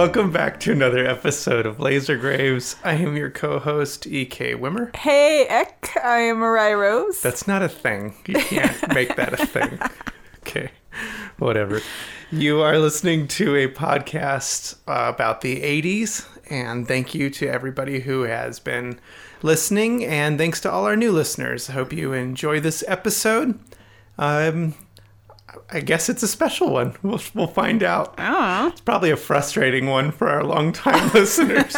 Welcome back to another episode of Laser Graves. I am your co-host E.K. Wimmer. Hey, Eck, I am Mariah Rose. That's not a thing. You can't make that a thing. Okay, whatever. You are listening to a podcast uh, about the 80s, and thank you to everybody who has been listening, and thanks to all our new listeners. I hope you enjoy this episode. Um, I guess it's a special one. We'll, we'll find out. Oh, It's probably a frustrating one for our longtime listeners.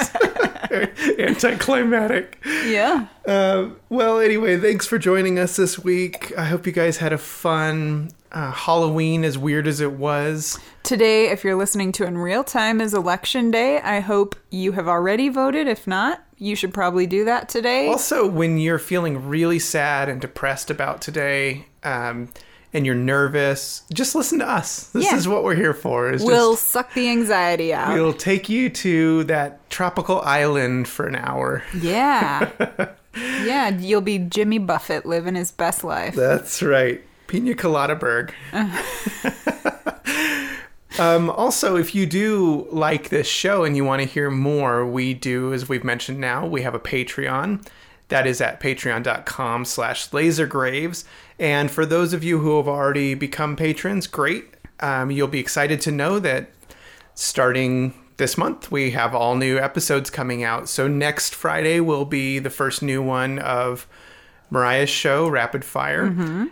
Anticlimactic. yeah. Uh, well, anyway, thanks for joining us this week. I hope you guys had a fun uh, Halloween, as weird as it was. Today, if you're listening to in real time, is election day. I hope you have already voted. If not, you should probably do that today. Also, when you're feeling really sad and depressed about today, um, and you're nervous, just listen to us. This Yeah. is what we're here for. Is we'll just suck the anxiety out. we'll take you to that tropical island for an hour. yeah. yeah, you'll be Jimmy Buffett living his best life. That's right. Pina Colada Berg. um, also, if you do like this show and you want to hear more, we do, as we've mentioned now, we have a Patreon. That is at patreon.com slash lasergraves. And for those of you who have already become patrons, great. Um, you'll be excited to know that starting this month, we have all new episodes coming out. So next Friday will be the first new one of Mariah's show, Rapid Fire.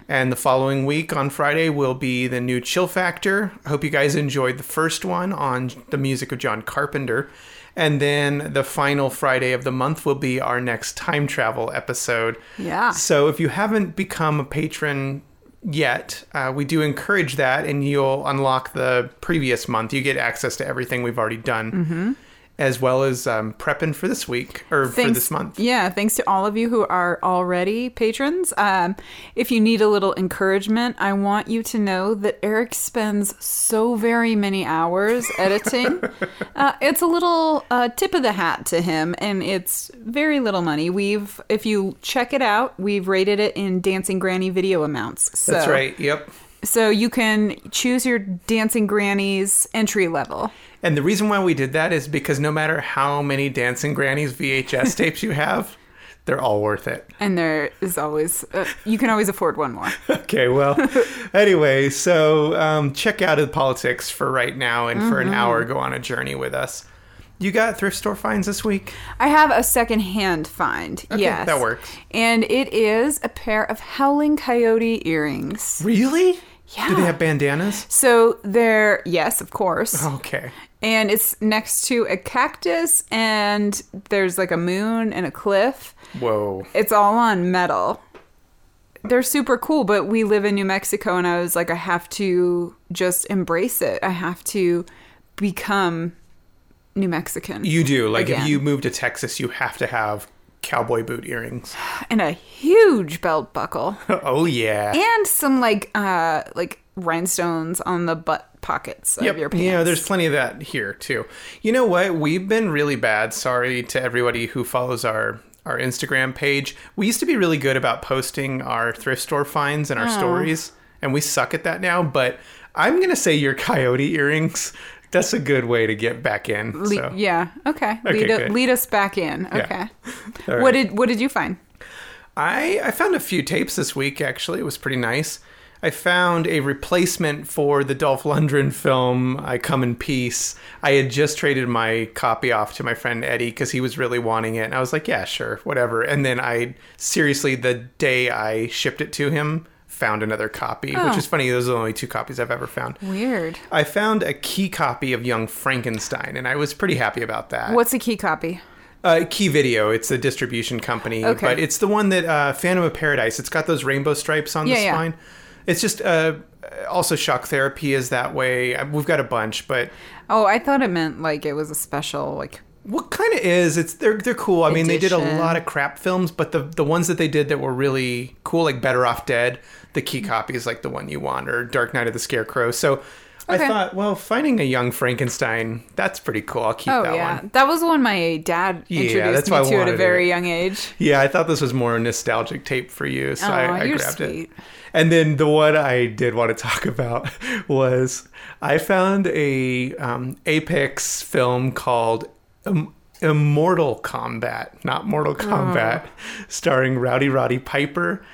And the following week on Friday will be the new Chill Factor. I hope you guys enjoyed the first one on the music of John Carpenter. And then the final Friday of the month will be our next time travel episode. Yeah. So if you haven't become a patron yet, uh, we do encourage that, and you'll unlock the previous month. You get access to everything we've already done, Mm-hmm. As well as um, prepping for this week or for this month. Yeah, thanks to all of you who are already patrons. Um, if you need a little encouragement, I want you to know that Eric spends so very many hours editing. uh, it's a little uh, tip of the hat to him, and it's very little money. We've, if you check it out, we've rated it in Dancing Granny video amounts. So, That's right. Yep. So you can choose your Dancing Granny's entry level. And the reason why we did that is because no matter how many Dancing Grannies VHS tapes you have, they're all worth it. And there is always, uh, you can always afford one more. Okay, well, anyway, so um, check out the politics for right now, and for Mm-hmm. an hour, go on a journey with us. You got thrift store finds this week? I have a secondhand find. Okay, yes. that works. And it is a pair of howling coyote earrings. Really? Yeah. Do they have bandanas? So they're, yes, of course. Okay. And it's next to a cactus, and there's like a moon and a cliff. Whoa. It's all on metal. They're super cool, but we live in New Mexico, and I was like, I have to just embrace it. I have to become New Mexican. You do. Like, if you move to Texas, you have to have cowboy boot earrings. and a huge belt buckle. oh, yeah. and some like uh like rhinestones on the butt pockets of your pants. Yeah, there's plenty of that here too. You know what? We've been really bad. Sorry to everybody who follows our our Instagram page. We used to be really good about posting our thrift store finds and our oh. stories, and we suck at that now. But I'm gonna say your coyote earrings. That's a good way to get back in. Le- yeah. Okay. Okay, lead, good. lead us back in. Yeah. Okay. What did What did you find? I I found a few tapes this week. Actually, it was pretty nice. I found a replacement for the Dolph Lundgren film "I Come in Peace." I had just traded my copy off to my friend Eddie because he was really wanting it, and I was like, "Yeah, sure, whatever." And then I seriously, the day I shipped it to him, found another copy, which Oh. is funny. Those are the only two copies I've ever found. Weird. I found a key copy of Young Frankenstein, and I was pretty happy about that. What's a key copy? Uh, Key Video. It's a distribution company, Okay. but it's the one that uh, Phantom of Paradise. It's got those rainbow stripes on the spine. yeah. It's just uh, also shock therapy is that way. We've got a bunch, but Oh, I thought it meant like it was a special like. what kind of is? It's they're they're cool. I mean, they did a lot of crap films, but the the ones that they did that were really cool, like Better Off Dead, the key copy is like the one you want, or Dark Night of the Scarecrow. So I thought, well, finding a young Frankenstein, that's pretty cool. I'll keep Oh that yeah, one. that was one my dad Yeah, introduced that's me why to at a very it. young age. Yeah, I thought this was more a nostalgic tape for you, so I, I you're grabbed it. And then the one I did want to talk about was I found a um, Apex film called um, Immortal Combat, not Mortal Kombat, starring Rowdy Roddy Piper.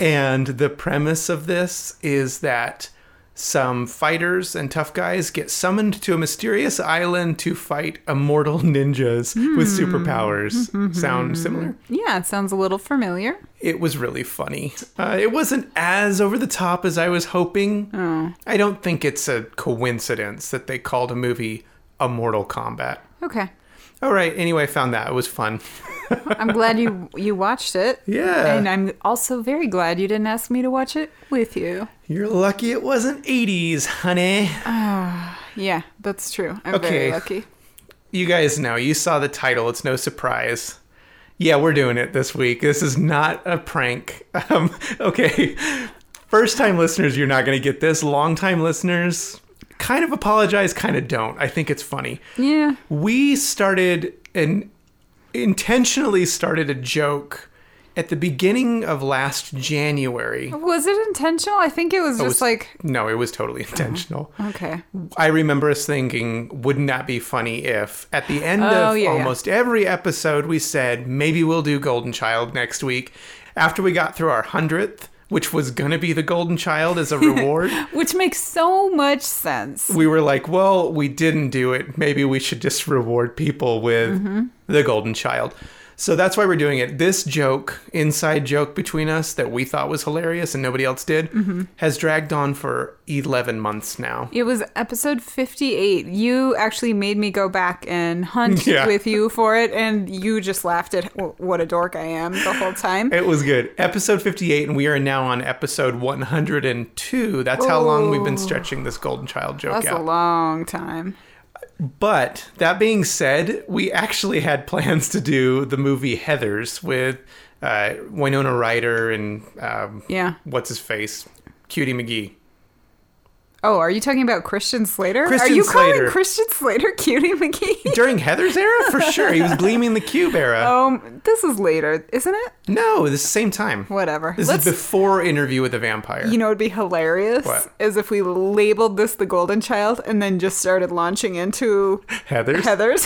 And the premise of this is that some fighters and tough guys get summoned to a mysterious island to fight immortal ninjas with superpowers. Sound similar? Yeah, it sounds a little familiar. it was really funny. Uh, it wasn't as over the top as I was hoping. Oh. I don't think it's a coincidence that they called a movie a Mortal Kombat. Okay, All right. Anyway, I found that it was fun. I'm glad you you watched it. Yeah. and I'm also very glad you didn't ask me to watch it with you. You're lucky it wasn't 80s, honey. Yeah, that's true. I'm Okay. very lucky. You guys know. You saw the title. It's no surprise. Yeah, we're doing it this week. This is not a prank. Um, okay. First time listeners, you're not going to get this. Long time listeners, kind of apologize, kind of don't. I think it's funny. Yeah. we started and intentionally started a joke at the beginning of last January. Was it intentional? I think it was just was- like No, it was totally intentional. okay. I remember us thinking, wouldn't that be funny if at the end Oh, of yeah, yeah. almost every episode we said, maybe we'll do Golden Child next week. After we got through our hundredth, which was gonna be the Golden Child as a reward, Which makes so much sense. we were like, well, we didn't do it. Maybe we should just reward people with Mm-hmm. the Golden Child. So that's why we're doing it. This joke, inside joke between us that we thought was hilarious and nobody else did, Mm-hmm. has dragged on for 11 months now. It was episode 58. You actually made me go back and hunt Yeah. with you for it, and you just laughed at what a dork I am the whole time. It was good. Episode 58, and we are now on episode 102. That's how long we've been stretching this Golden Child joke That's a long time. But that being said, we actually had plans to do the movie Heathers with uh, Winona Ryder and um, Yeah. what's his face, Cutie McGee. Oh, are you talking about Christian Slater? Christian are you Slater. calling Christian Slater Cutie McGee? During Heathers era, for sure, he was gleaming the cube era. um, this is later, isn't it? No, this is the same time. Whatever. This Let's. is before Interview with the Vampire. you know, it'd be hilarious What? is if we labeled this the Golden Child and then just started launching into Heathers. Heathers.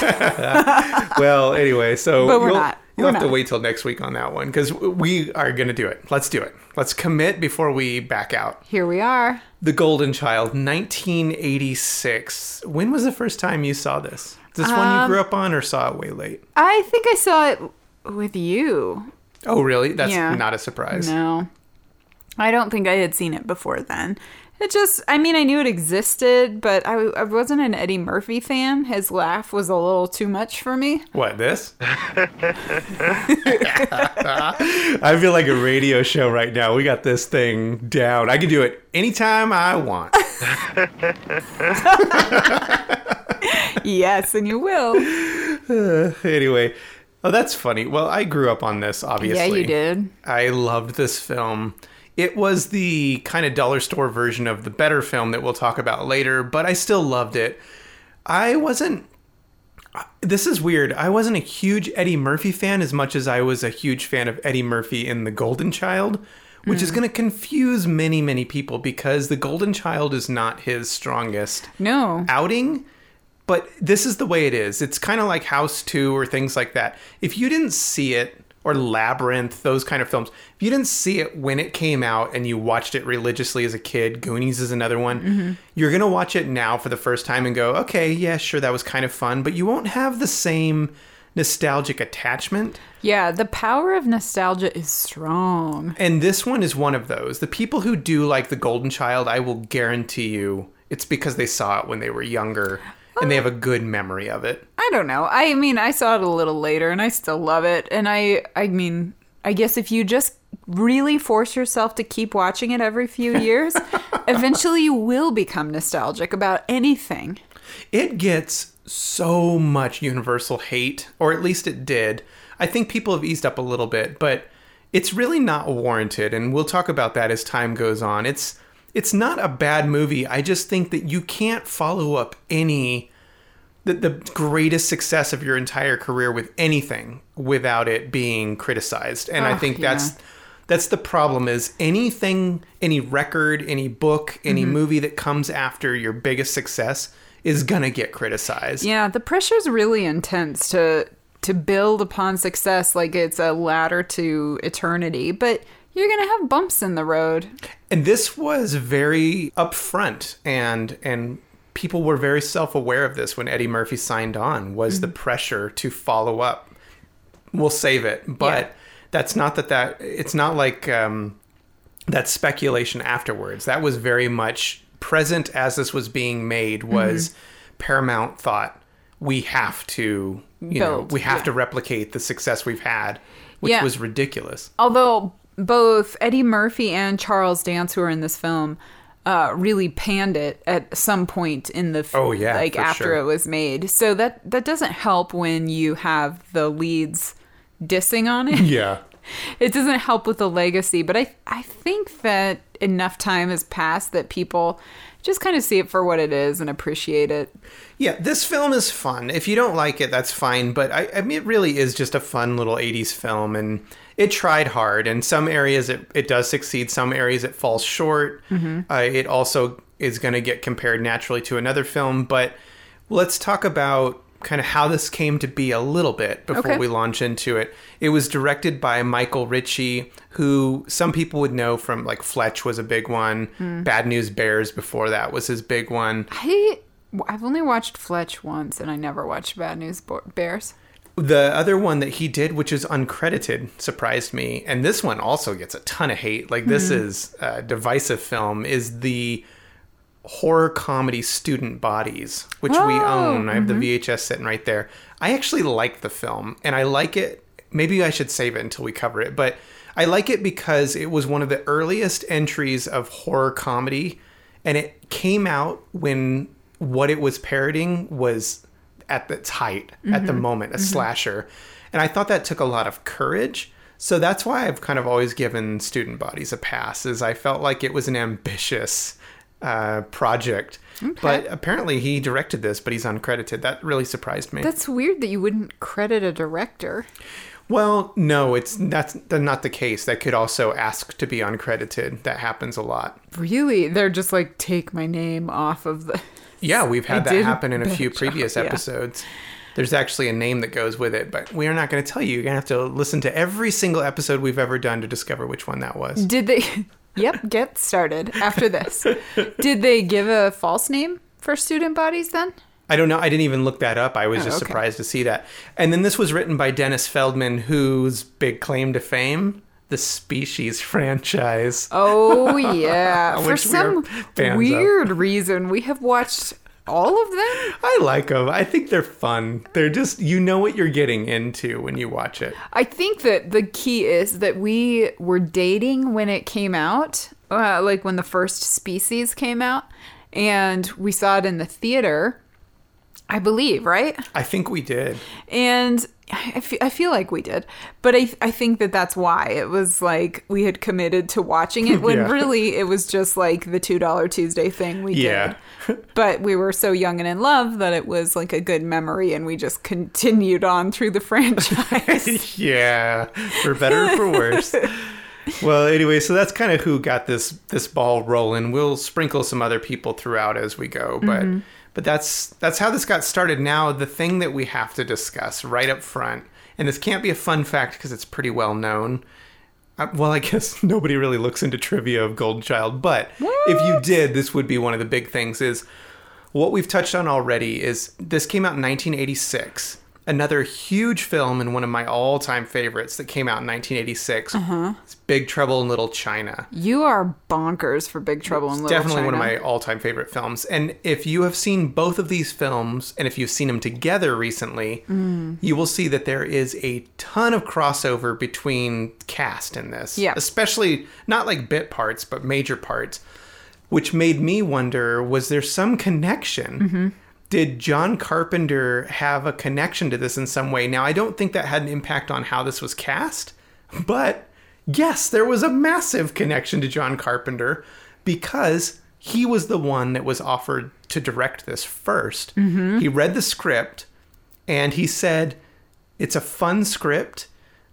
Well, anyway, so But we're not. You'll have to wait till next week on that one because we are going to do it. Let's do it. Let's commit before we back out. Here we are. The Golden Child, 1986. When was the first time you saw this? Is this one Um, you grew up on or saw it way late? I think I saw it with you. Oh, really? That's yeah. not a surprise. No. I don't think I had seen it before then. It just, I mean, I knew it existed, but I, I wasn't an Eddie Murphy fan. His laugh was a little too much for me. What, this? I feel like a radio show right now. We got this thing down. I can do it anytime I want. yes, and you will. anyway, oh, that's funny. Well, I grew up on this, obviously. Yeah, you did. I loved this film. It was the kind of dollar store version of the better film that we'll talk about later, but I still loved it. I wasn't. This is weird. I wasn't a huge Eddie Murphy fan as much as I was a huge fan of Eddie Murphy in The Golden Child, which is mm. going to confuse many, many people because The Golden Child is not his strongest No. outing, but this is the way it is. It's kind of like House 2 or things like that. If you didn't see it, or Labyrinth, those kind of films, if you didn't see it when it came out and you watched it religiously as a kid, Goonies is another one, you're going to watch it now for the first time and go, okay, yeah, sure, that was kind of fun, but you won't have the same nostalgic attachment. Yeah, the power of nostalgia is strong. And this one is one of those. The people who do like The Golden Child, I will guarantee you it's because they saw it when they were younger and they have a good memory of it. I don't know. I mean, I saw it a little later and I still love it. And I I mean, I guess if you just really force yourself to keep watching it every few years, eventually you will become nostalgic about anything. It gets so much universal hate, or at least it did. I think people have eased up a little bit, but it's really not warranted, and we'll talk about that as time goes on. It's it's not a bad movie. I just think that you can't follow up any the, the greatest success of your entire career with anything without it being criticized. And I Oh, think yeah. that's that's the problem is anything any record, any book, any Mm-hmm. movie that comes after your biggest success is going to get criticized. Yeah, the pressure's really intense to to build upon success like it's a ladder to eternity, but you're going to have bumps in the road. And this was very upfront and and people were very self-aware of this when Eddie Murphy signed on was the pressure to follow up. We'll save it, but Yeah. that's not that that it's not like um that speculation afterwards. That was very much present as this was being made was Paramount thought we have to you know, we have yeah. to replicate the success we've had, which Yeah. was ridiculous. Although both Eddie Murphy and Charles Dance, who are in this film, uh, really panned it at some point in the f- Oh, yeah, like after sure. it was made. So that that doesn't help when you have the leads dissing on it. Yeah. it doesn't help with the legacy, but I I think that enough time has passed that people just kind of see it for what it is and appreciate it. Yeah, this film is fun. If you don't like it, that's fine. But I, I mean, it really is just a fun little 80s film. And it tried hard. In some areas, it, it does succeed. Some areas, it falls short. Uh, it also is going to get compared naturally to another film. But let's talk about kind of how this came to be a little bit before Okay. we launch into it. It was directed by Michael Ritchie, who some people would know from like Fletch was a big one. Bad News Bears before that was his big one. I I've only watched Fletch once, and I never watched Bad News Bears. The other one that he did, which is uncredited, surprised me. And this one also gets a ton of hate. Like, this mm-hmm. is a divisive film, is the horror comedy Student Bodies, which we Oh, own. I have the mm-hmm. VHS sitting right there. I actually like the film, and I like it. Maybe I should save it until we cover it, but I like it because it was one of the earliest entries of horror comedy, and it came out when what it was parodying was at its height at the moment, a slasher. And I thought that took a lot of courage. So that's why I've kind of always given student bodies a pass, is I felt like it was an ambitious uh, project. But apparently he directed this, but he's uncredited. That really surprised me. That's weird that you wouldn't credit a director. well, no, it's that's not the case. That could also ask to be uncredited. That happens a lot. Really, they're just like take my name off of the. Yeah, we've had I that happen in a few previous yeah. episodes. There's actually a name that goes with it, but we are not going to tell you. You're going to have to listen to every single episode we've ever done to discover which one that was. Did they? yep, get started after this. Did they give a false name for student bodies then? I don't know. I didn't even look that up. I was Oh, just okay. surprised to see that. And then this was written by Dennis Feldman, whose big claim to fame, the Species franchise. Oh yeah, for some fans of. weird reason, we have watched all of them. I like them. I think they're fun. They're just, you know what you're getting into when you watch it. I think that the key is that we were dating when it came out, uh, like when the first Species came out, and we saw it in the theater. I believe, right? I think we did. And I I feel like we did, but I, I think that that's why it was like we had committed to watching it when Yeah. really it was just like the $2 Tuesday thing we Yeah. did. But we were so young and in love that it was like a good memory and we just continued on through the franchise. yeah, for better or for worse. well, anyway, so that's kind of who got this this ball rolling. We'll sprinkle some other people throughout as we go, but mm-hmm. But that's that's how this got started. Now, the thing that we have to discuss right up front, and this can't be a fun fact because it's pretty well known. Uh, well, I guess nobody really looks into trivia of Golden Child, but if you did, this would be one of the big things. Is what we've touched on already is this came out in 1986. Another huge film and one of my all-time favorites that came out in 1986. Uh-huh. It's Big Trouble in Little China. you are bonkers for Big Trouble in Little Definitely one of my all-time favorite films. And if you have seen both of these films, and if you've seen them together recently, Mm. you will see that there is a ton of crossover between cast in this. Yeah. Especially not like bit parts, but major parts, which made me wonder: was there some connection? Mm-hmm. Did John Carpenter have a connection to this in some way? Now, I don't think that had an impact on how this was cast, but yes, there was a massive connection to John Carpenter because he was the one that was offered to direct this 1st He read the script and he said, It's a fun script.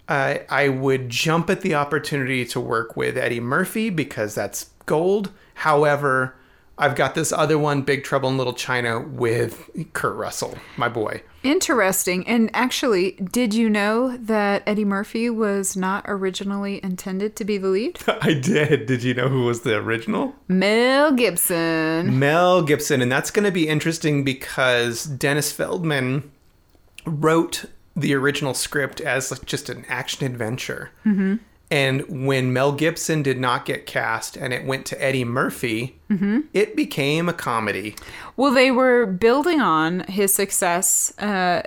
Uh, I would jump at the opportunity to work with Eddie Murphy because that's gold. However, I've got this other one, Big Trouble in Little China, with Kurt Russell, my boy. Interesting. And actually, did you know that Eddie Murphy was not originally intended to be the lead? I did. Did you know who was the original? Mel Gibson. Mel Gibson. And that's going to be interesting because Dennis Feldman wrote the original script as just an action adventure. Mm-hmm. And when Mel Gibson did not get cast and it went to Eddie Murphy, it became a comedy. Well, they were building on his success uh,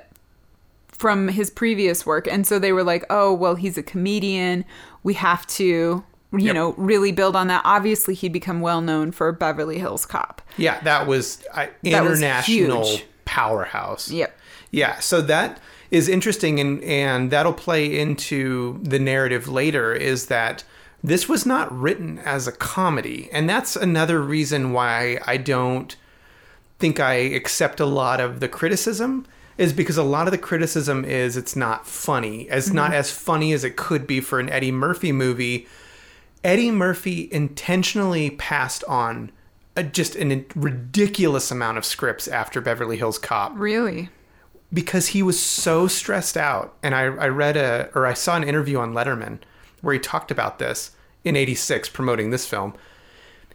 from his previous work. And so they were like, oh, well, he's a comedian. We have to, you Yep. know, really build on that. Obviously, he'd become well known for Beverly Hills Cop. Yeah, that was uh, That was international huge. powerhouse. Yep. Yeah, so that is interesting and and that'll play into the narrative later is that this was not written as a comedy. And that's another reason why I don't think I accept a lot of the criticism is because a lot of the criticism is it's not funny. It's mm-hmm. not as funny as it could be for an Eddie Murphy movie. Eddie Murphy intentionally passed on a, just an ridiculous amount of scripts after Beverly Hills Cop Really? Because he was so stressed out. And I, I read a, or I saw an interview on Letterman where he talked about this in 86 promoting this film.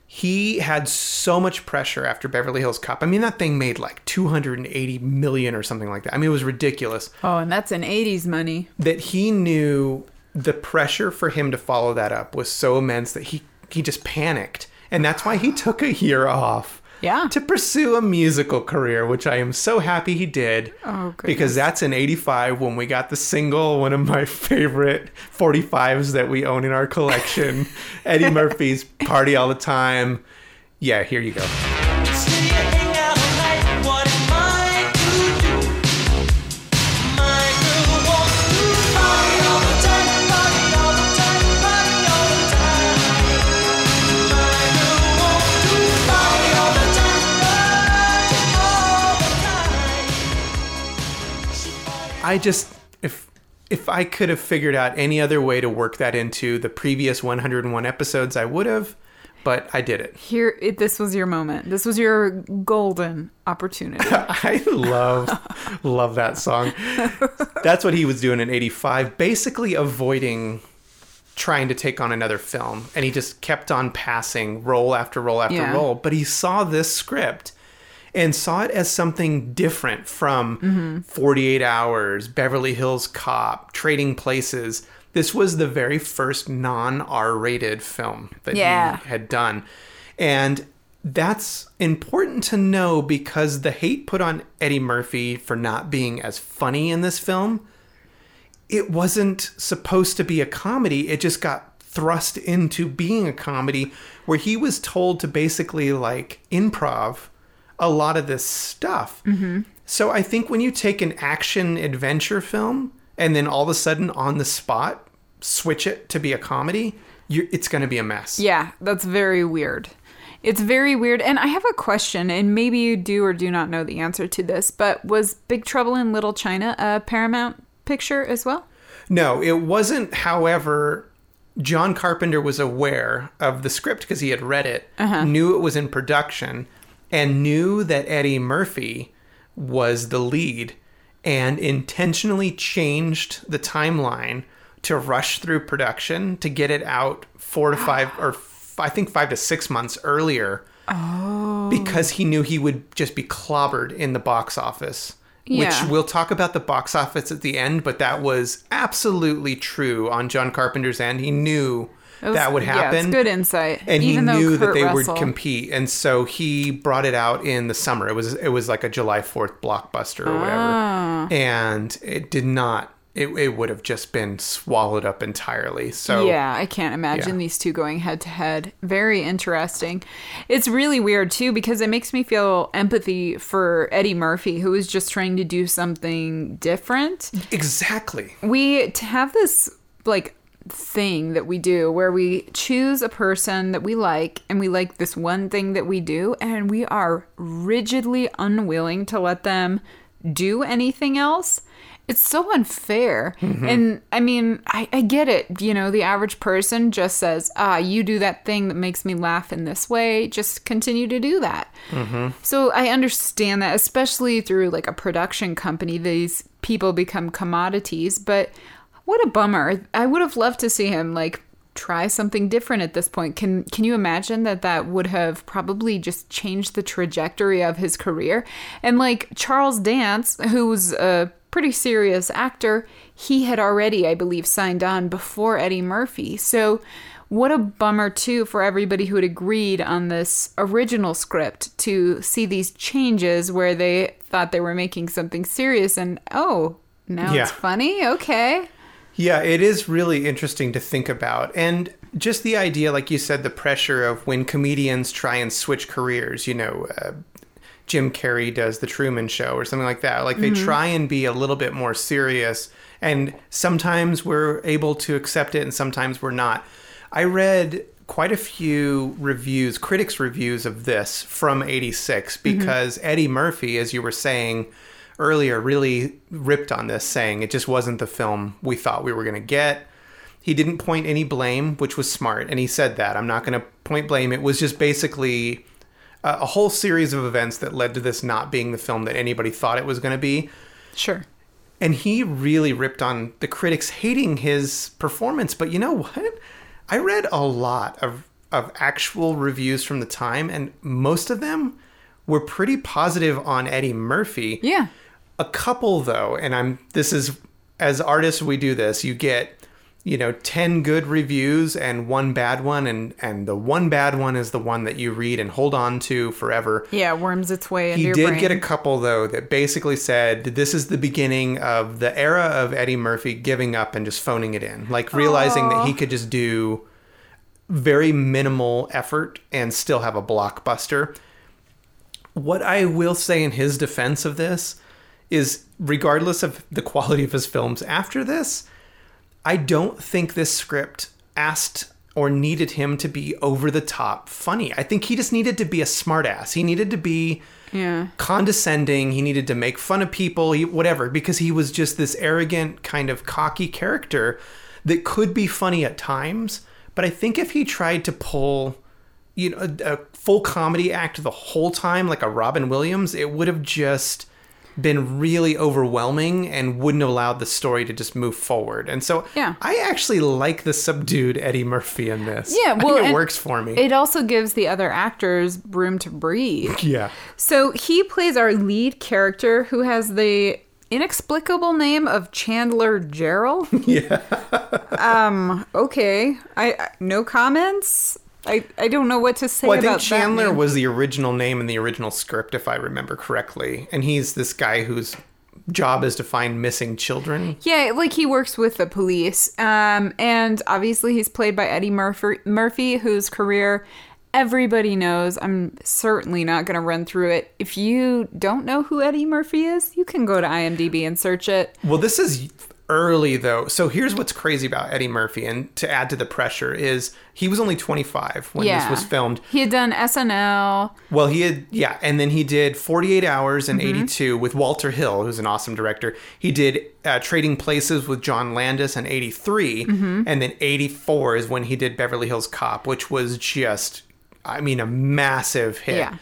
He had so much pressure after Beverly Hills Cop. I mean, that thing made like 280 million or something like that. I mean, it was ridiculous Oh, and that's an 80s money. that he knew the pressure for him to follow that up was so immense that he, he just panicked. And that's why he took a year off Yeah. to pursue a musical career, which I am so happy he did. Oh, because that's in 85 when we got the single, one of my favorite 45s that we own in our collection Eddie Murphy's Party All the Time. Yeah, here you go. I just, if. If I could have figured out any other way to work that into the previous 101 episodes, I would have, but I did it. Here, it, this was your moment. This was your golden opportunity. I love love that song. That's what he was doing in 85, basically avoiding trying to take on another film and he just kept on passing role after role after Yeah. role, but he saw this script and saw it as something different from 48 Hours, Beverly Hills Cop, Trading Places. This was the very first non R rated film that Yeah. he had done. And that's important to know because the hate put on Eddie Murphy for not being as funny in this film, it wasn't supposed to be a comedy. It just got thrust into being a comedy where he was told to basically like improv a lot of this stuff. Mm-hmm. So I think when you take an action adventure film and then all of a sudden on the spot switch it to be a comedy, it's going to be a mess. Yeah, that's very weird. It's very weird. And I have a question, and maybe you do or do not know the answer to this, but was Big Trouble in Little China a Paramount picture as well? No, it wasn't. However, John Carpenter was aware of the script because he had read it, uh-huh. knew it was in production, and knew that Eddie Murphy was the lead, and intentionally changed the timeline to rush through production to get it out four to five or f- I think five to six months earlier. Oh. Because he knew he would just be clobbered in the box office. Yeah. Which we'll talk about the box office at the end, but that was absolutely true on John Carpenter's end. He knew was- that would Yeah, happen. it's good insight. And Even he knew that they Russell- would compete, and so he brought it out in the summer. It was it was like a July Fourth blockbuster or whatever, Ah. and it did not. It, it would have just been swallowed up entirely. So yeah, I can't imagine Yeah. these two going head to head. Very interesting. It's really weird too because it makes me feel empathy for Eddie Murphy, who is just trying to do something different. exactly. We to have this like thing that we do where we choose a person that we like and we like this one thing that we do and we are rigidly unwilling to let them do anything else it's so unfair. And i mean I, I get it. You know the average person just says ah you do that thing that makes me laugh in this way just continue to do that. So i understand that especially through like a production company these people become commodities but what a bummer. I would have loved to see him like try something different at this point. Can can you imagine that that would have probably just changed the trajectory of his career? And like charles dance who's a pretty serious actor he had already i believe signed on before eddie murphy. So what a bummer too for everybody who had agreed on this original script to see these changes where they thought they were making something serious and oh now Yeah. it's funny? Okay Yeah, it is really interesting to think about. And just the idea, like you said, the pressure of when comedians try and switch careers, you know, uh, Jim Carrey does The Truman Show or something like that. Like they try and be a little bit more serious. And sometimes we're able to accept it and sometimes we're not. I read quite a few reviews, critics' reviews of this from 86 because Eddie Murphy, as you were saying, earlier really ripped on this, saying it just wasn't the film we thought we were going to get. He didn't point any blame, which was smart, and he said that I'm not going to point blame. It was just basically a, a whole series of events that led to this not being the film that anybody thought it was going to be. sure And he really ripped on the critics hating his performance. But you know what? I read a lot of, of actual reviews from the time, and most of them were pretty positive on Eddie Murphy. yeah A couple though, and I'm this is as artists we do this, you get you know 10 good reviews and one bad one and and the one bad one is the one that you read and hold on to forever. Yeah, worms its way into He did brain. get a couple though that basically said this is the beginning of the era of Eddie Murphy giving up and just phoning it in, like realizing that he could just do very minimal effort and still have a blockbuster. What I will say in his defense of this is regardless of the quality of his films after this, I don't think this script asked or needed him to be over the top funny. I think he just needed to be a smartass. He needed to be Yeah. condescending. He needed to make fun of people, he, whatever, because he was just this arrogant, kind of cocky character that could be funny at times. But I think if he tried to pull, you know, a, a full comedy act the whole time, like a Robin Williams, it would have just been really overwhelming and wouldn't have allowed the story to just move forward. And so Yeah. I actually like the subdued Eddie Murphy in this. Yeah, well, it works for me. It also gives the other actors room to breathe. yeah. So he plays our lead character who has the inexplicable name of Chandler Jarrell. Yeah. um, okay. I, I no comments. I, I don't know what to say Well, I about think Chandler was the original name in the original script, if I remember correctly. And he's this guy whose job is to find missing children. Yeah, like he works with the police. Um, and obviously he's played by Eddie Murphy, Murphy whose career everybody knows. I'm certainly not going to run through it. If you don't know who Eddie Murphy is, you can go to IMDb and search it. Well, this is early though. So here's what's crazy about Eddie Murphy, and to add to the pressure is he was only 25 when yeah. this was filmed. He had done SNL. Well, he had yeah, and then he did 48 Hours in Mm-hmm. 82 with Walter Hill, who's an awesome director. He did uh, Trading Places with John Landis in 83, Mm-hmm. and then 84 is when he did Beverly Hills Cop, which was just I mean a massive hit. Yeah.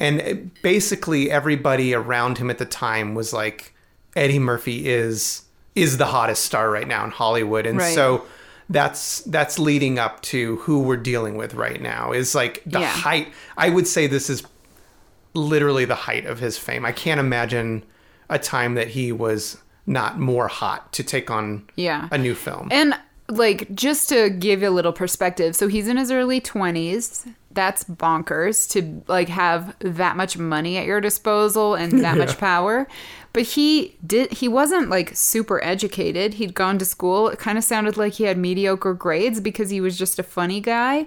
And basically everybody around him at the time was like Eddie Murphy is is the hottest star right now in Hollywood. And Right. so that's that's leading up to who we're dealing with right now is like the Yeah. height I would say this is literally the height of his fame. I can't imagine a time that he was not more hot to take on Yeah. a new film. And like just to give you a little perspective, so he's in his early 20s. That's bonkers to like have that much money at your disposal and that much power. But he did he wasn't like super educated. He'd gone to school. It kind of sounded like he had mediocre grades because he was just a funny guy.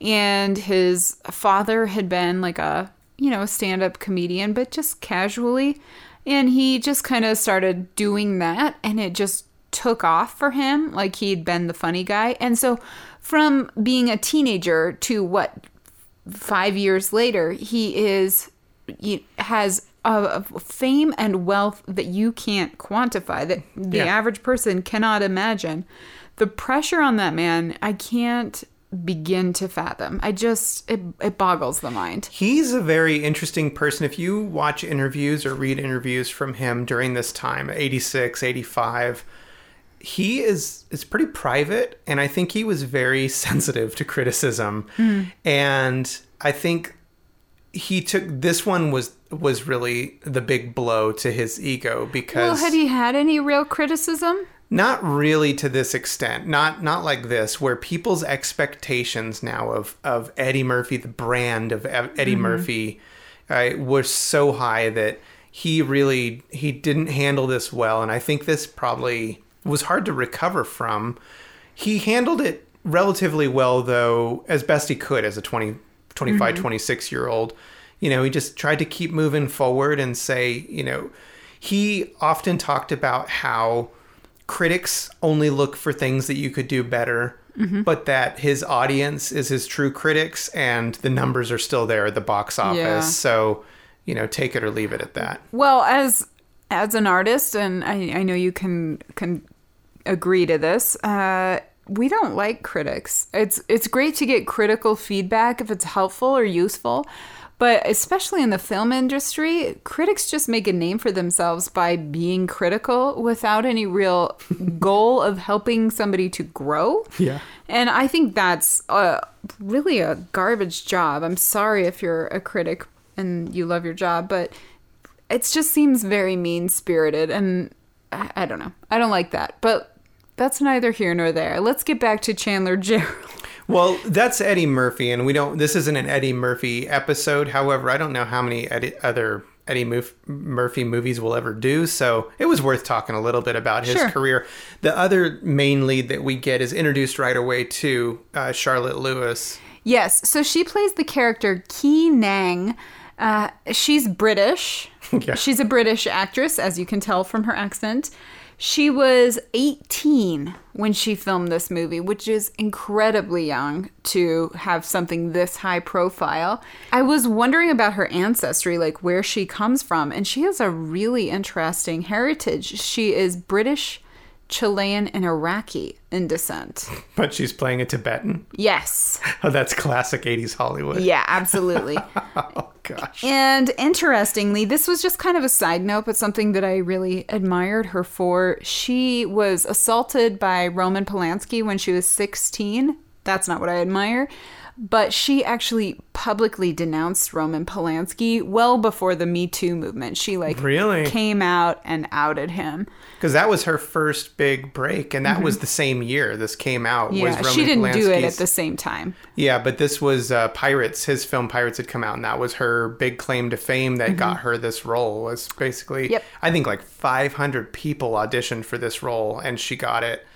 And his father had been like a, you know, a stand-up comedian, but just casually. And he just kind of started doing that and it just took off for him, like he'd been the funny guy. And so from being a teenager to what five years later, he is he has a, fame and wealth that you can't quantify, that the Yeah. average person cannot imagine. The pressure on that man, I can't begin to fathom. I just it, it boggles the mind. He's a very interesting person. If you watch interviews or read interviews from him during this time, 86, 85, he is is pretty private and I think he was very sensitive to criticism. And I think he took this one was was really the big blow to his ego because Well, had he had any real criticism? not really to this extent not not like this where people's expectations now of of eddie murphy the brand of Ed- eddie murphy uh, were so high that he really he didn't handle this well and i think this probably was hard to recover from. He handled it relatively well though as best he could as a 20 25 mm-hmm. 26 year old you know he just tried to keep moving forward and say you know he often talked about how critics only look for things that you could do better mm-hmm. but that his audience is his true critics and the numbers are still there at the box office. Yeah. so you know take it or leave it at that. Well, as as an artist, and I, I know you can can agree to this. Uh, we don't like critics. It's it's great to get critical feedback if it's helpful or useful, but especially in the film industry, critics just make a name for themselves by being critical without any real goal of helping somebody to grow. Yeah. And I think that's uh, really a garbage job. I'm sorry if you're a critic and you love your job, but it just seems very mean spirited. And I, I don't know. I don't like that. But that's neither here nor there. Let's get back to Chandler Jarrell. Well, that's Eddie Murphy, and we don't. This isn't an Eddie Murphy episode. However, I don't know how many Eddie, other Eddie Murf- Murphy movies we'll ever do, so it was worth talking a little bit about his Sure. career. The other main lead that we get is introduced right away to uh, Charlotte Lewis. Yes. So she plays the character Kee Nang. Uh, she's British. Yeah. She's a British actress, as you can tell from her accent. She was 18 when she filmed this movie, which is incredibly young to have something this high profile. I was wondering about her ancestry, like where she comes from, and she has a really interesting heritage. She is British, Chilean, and Iraqi in descent. But she's playing a Tibetan. Yes. Oh, that's classic 80s Hollywood. Yeah, absolutely. Oh, gosh. And interestingly, this was just kind of a side note, but something that I really admired her for. She was assaulted by Roman Polanski when she was 16. That's not what I admire. But she actually publicly denounced Roman Polanski well before the Me Too movement. She like Really? came out and outed him. Because that was her first big break, and that was the same year this came out. was Mm-hmm. Yeah, she didn't do it at the same time. Yeah, but this was uh, Pirates. His film Pirates had come out, and that was her big claim to fame that got her this role. Was basically, Mm-hmm. Yep. I think like 500 people auditioned for this role, and she got it.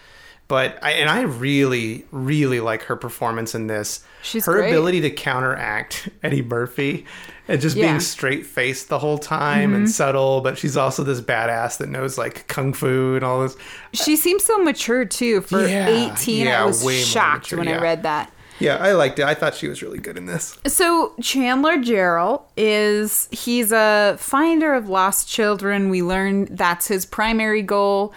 But I and I really, really like her performance in this. She's her great. ability to counteract Eddie Murphy and just Yeah. Mm-hmm. being straight faced the whole time and subtle. But she's also this badass that knows like kung fu and all this. She seems so mature too. For Yeah, 18, yeah, I was shocked mature, when. I read that. Yeah, I liked it. I thought she was really good in this. So Chandler Jarrell is he's a finder of lost children. We learn that's his primary goal.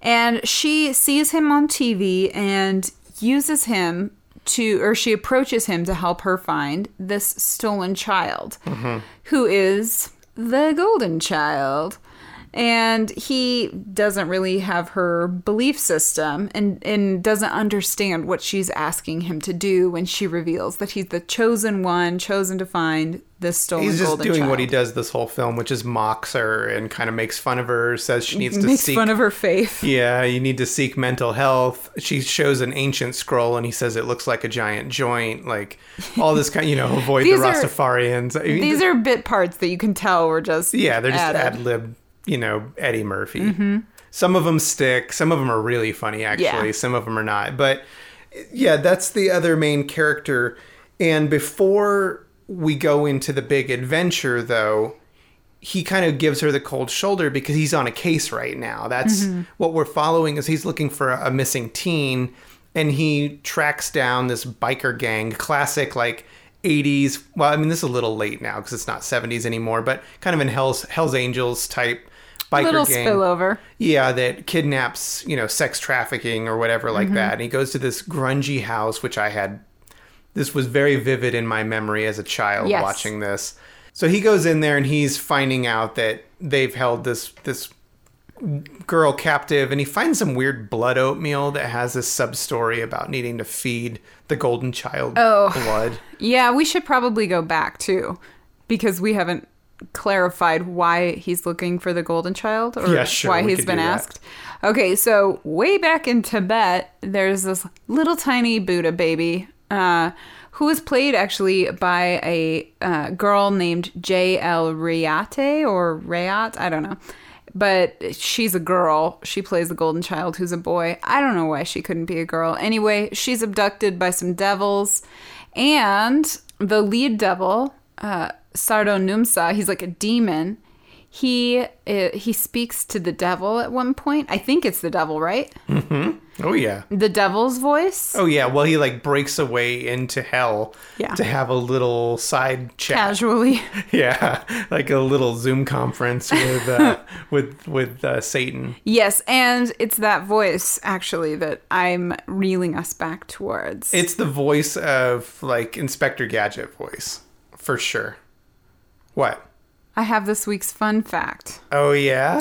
And she sees him on TV and uses him to or she approaches him to help her find this stolen child mm-hmm. who is the golden child. And he doesn't really have her belief system and, and doesn't understand what she's asking him to do when she reveals that he's the chosen one, chosen to find this stolen He's just doing child. what he does this whole film, which is mocks her and kind of makes fun of her, says she needs to Makes seek fun of her faith. Yeah, you need to seek mental health. She shows an ancient scroll and he says it looks like a giant joint, like all this kind, you know, avoid the These are- Rastafarians. I mean, These are bit parts that you can tell were just yeah, they're just ad lib, you know, Eddie Murphy. Mm-hmm. Some of them stick, some of them are really funny actually, Yeah. some of them are not. But yeah, that's the other main character. And before we go into the big adventure though, he kind of gives her the cold shoulder because he's on a case right now. That's mm-hmm. what we're following is he's looking for a, a missing teen and he tracks down this biker gang, classic like 80s. Well, I mean this is a little late now because it's not 70s anymore, but kind of in Hell's Hell's Angels type biker Little gang. spillover. Yeah, that kidnaps, you know, sex trafficking or whatever like mm-hmm. that. And he goes to this grungy house, which I had. This was very vivid in my memory as a child Yes. watching this. So he goes in there and he's finding out that they've held this this girl captive, and he finds some weird blood oatmeal that has this sub story about needing to feed the golden child Oh. blood. Yeah, we should probably go back too, because we haven't clarified why he's looking for the golden child or Yeah, sure, why he's been that. asked. Okay, so way back in Tibet, there's this little tiny Buddha baby uh, who is played actually by a uh, girl named J.L. Riate or Rayat, I don't know. But she's a girl. She plays the golden child who's a boy. I don't know why she couldn't be a girl. Anyway, she's abducted by some devils. And the lead devil, uh, Sardo Numsa, he's like a demon. He uh, he speaks to the devil at one point. I think it's the devil, right? Mm-hmm. Oh yeah. The devil's voice. Oh yeah. Well, he like breaks away into hell Yeah. to have a little side chat. Casually. Yeah, like a little Zoom conference with uh, with with uh, Satan. yes, and it's that voice actually that I'm reeling us back towards. It's the voice of like Inspector Gadget voice for sure. What? I have this week's fun fact. Oh yeah.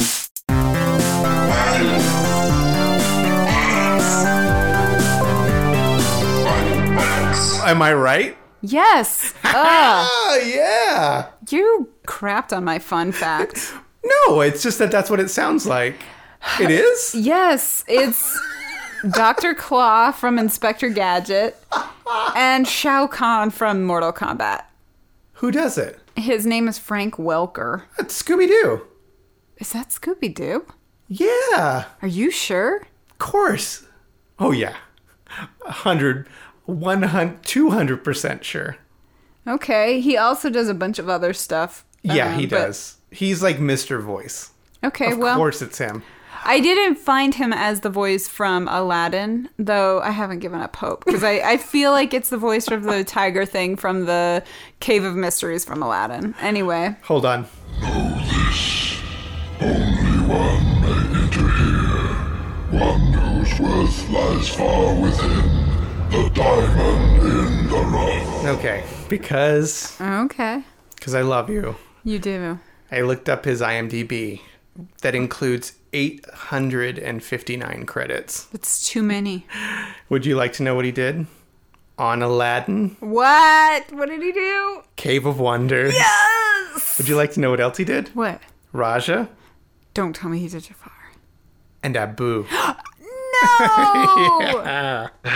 Am I right? Yes. Oh yeah. you crapped on my fun fact. No, it's just that that's what it sounds like. It is. Yes, it's Dr. Claw from Inspector Gadget and Shao Kahn from Mortal Kombat. Who does it? His name is Frank Welker. It's Scooby Doo. Is that Scooby Doo? Yeah. Are you sure? Of course. Oh yeah. A hundred, one hundred, two hundred percent sure. Okay. He also does a bunch of other stuff. Yeah, um, he but- does. He's like Mr. Voice. Okay, Of well, Of course it's him. I didn't find him as the voice from Aladdin, though I haven't given up hope because I, I feel like it's the voice of the tiger thing from the Cave of Mysteries from Aladdin. Anyway, Hold on. Only one whose worth lies far within, the diamond in the rough. Okay. Because okay, because I love you. you do. I looked up his IMDb. That includes 859 credits. It's too many. Would you like to know what he did? On Aladdin, What? What did he do? Cave of Wonders. Yes. Would you like to know what else he did? What? Rajah Don't tell me he did Jafar. and Abu. No.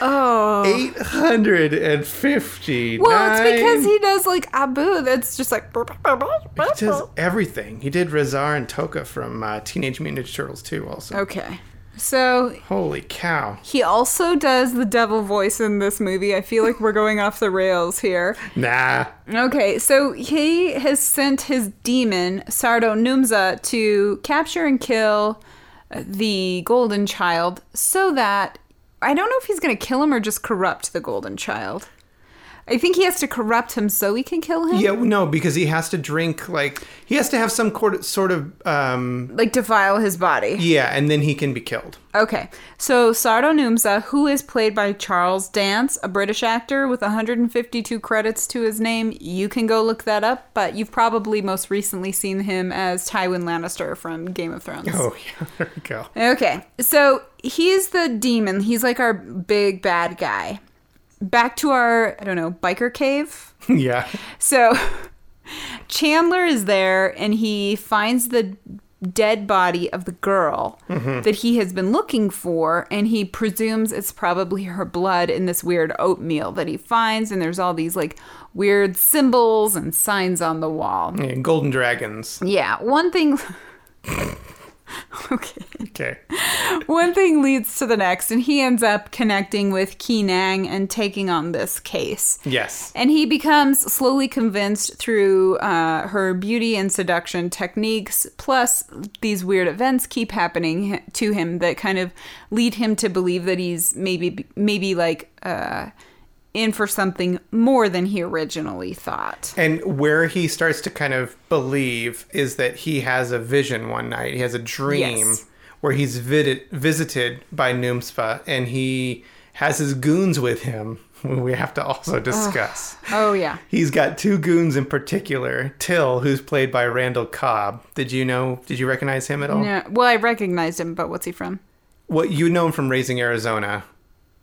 Oh. 850. Well, it's because he does like Abu. That's just like. He does everything. He did Rahzar and Tokka from uh, Teenage Mutant Ninja Turtles too. Also, Okay. So holy cow! he also does the devil voice in this movie. I feel like we're going off the rails here. Nah, Okay, so he has sent his demon, Sardo Numza, to capture and kill the Golden Child so that. I don't know if he's going to kill him or just corrupt the Golden Child. I think he has to corrupt him so he can kill him. yeah, no, because he has to drink like he has to have some cort- sort of um, Like defile his body. yeah, and then he can be killed. Okay, so Sardo Numsa, who is played by Charles Dance, a British actor with 152 credits to his name, you can go look that up, but you've probably most recently seen him as Tywin Lannister from Game of Thrones. Oh yeah, there we go. Okay, so he's the demon. He's like our big bad guy. Back to our, I don't know, biker cave. yeah, So Chandler is there and he finds the dead body of the girl mm-hmm. that he has been looking for and he presumes it's probably her blood in this weird oatmeal that he finds and there's all these like weird symbols and signs on the wall. yeah golden dragons. Yeah, one thing Okay. Okay, one thing leads to the next, and he ends up connecting with Kee Nang and taking on this case. Yes. And he becomes slowly convinced through uh, her beauty and seduction techniques, plus these weird events keep happening to him that kind of lead him to believe that he's maybe maybe like uh, in for something more than he originally thought. And where he starts to kind of believe is that he has a vision one night. He has a dream Yes. where he's vid- visited by Numspa and he has his goons with him. We have to also discuss. Oh yeah. He's got two goons in particular. Til, who's played by Randall Cobb. Did you know? Did you recognize him at all? Yeah. Well, I recognized him, but what's he from? Well, you know him from Raising Arizona.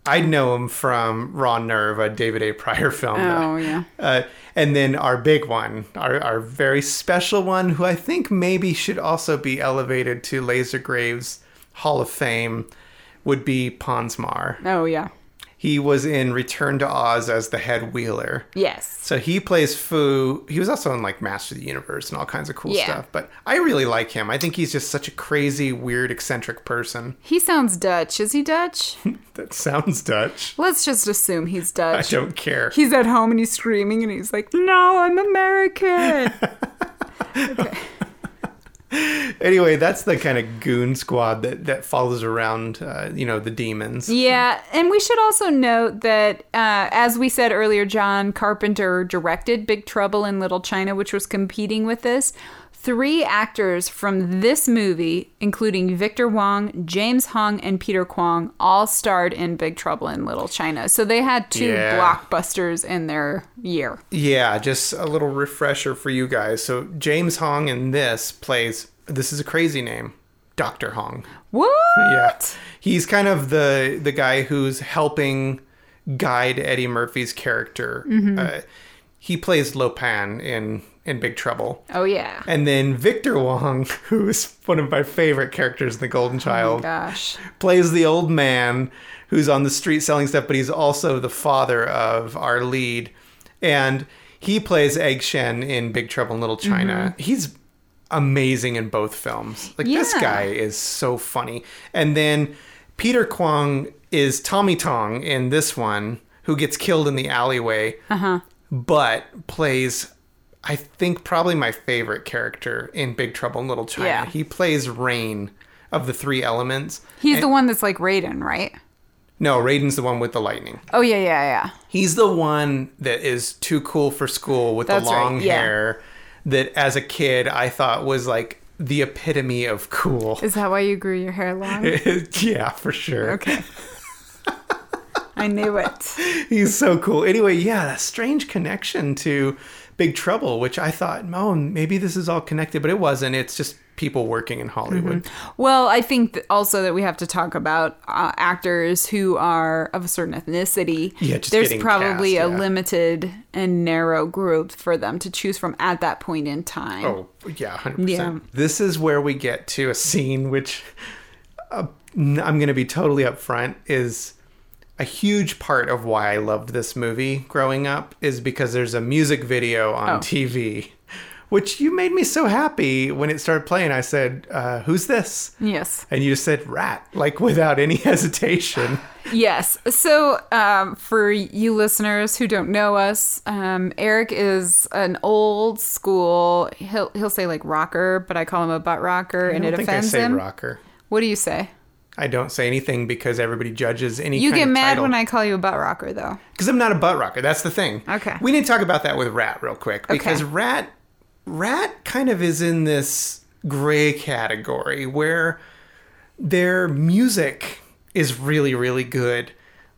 I know him from Raw Nerve, a David A. Prior film. Oh yeah. Uh, and then our big one, our, our very special one, who I think maybe should also be elevated to Laser Graves Hall of Fame, would be Pons Maar. Oh yeah. He was in Return to Oz as the head wheeler. Yes. So he plays Fu. He was also in like Master of the Universe and all kinds of cool Yeah. stuff. But I really like him. I think he's just such a crazy, weird, eccentric person. He sounds Dutch. Is he Dutch? That sounds Dutch. Let's just assume he's Dutch. I don't care. He's at home and he's screaming and he's like, "No, I'm American." Anyway, that's the kind of goon squad that that follows around, uh, you know, the demons. yeah, and we should also note that, uh, as we said earlier, John Carpenter directed Big Trouble in Little China, which was competing with this. Three actors from this movie, including Victor Wong, James Hong, and Peter Kwong, all starred in Big Trouble in Little China. So they had two Yeah. blockbusters in their year. Yeah, just a little refresher for you guys. So James Hong in this plays. This is a crazy name, Doctor Hong. What? Yeah, he's kind of the the guy who's helping guide Eddie Murphy's character. Uh, he plays Lo Pan in in Big Trouble. Oh yeah. And then Victor Wong, who's one of my favorite characters in The Golden oh, Child, Gosh. plays the old man who's on the street selling stuff, but he's also the father of our lead. And he plays Egg Shen in Big Trouble in Little China. Mm-hmm. He's amazing in both films. Like this guy is so funny. And then Peter Kwong is Tommy Tong in this one, who gets killed in the alleyway, uh-huh. but plays. I think probably my favorite character in Big Trouble in Little China. Yeah. He plays Rain of the three elements. He's the one that's like Raiden, right? No, Raiden's the one with the lightning. Oh yeah, yeah, yeah. He's the one that is too cool for school with That's the right, long yeah. hair that as a kid I thought was like the epitome of cool. Is that why you grew your hair long? yeah, for sure. Okay. I knew it. He's so cool. Anyway, yeah, that strange connection to Big Trouble, which I thought, oh, maybe this is all connected, but it wasn't. It's just people working in Hollywood. Mm-hmm. Well, I think that also that we have to talk about uh, actors who are of a certain ethnicity. Yeah, just There's probably cast, a yeah. limited and narrow group for them to choose from at that point in time. Oh, yeah, 100%. Yeah. This is where we get to a scene which uh, I'm going to be totally upfront is a huge part of why I loved this movie growing up is because there's a music video on Oh. TV, which you made me so happy when it started playing. I said, uh, Who's this? Yes. And you just said Ratt, like without any hesitation. Yes. So, um, for you listeners who don't know us, um, Eric is an old school. He'll he'll say like rocker, but I call him a butt rocker, and it offends say him. rocker. What do you say? I don't say anything because everybody judges any You get mad title. when I call you a butt rocker, though. Because I'm not a butt rocker. That's the thing. Okay. We need to talk about that with Ratt real quick because Okay. Ratt, Ratt kind of is in this gray category where their music is really really good,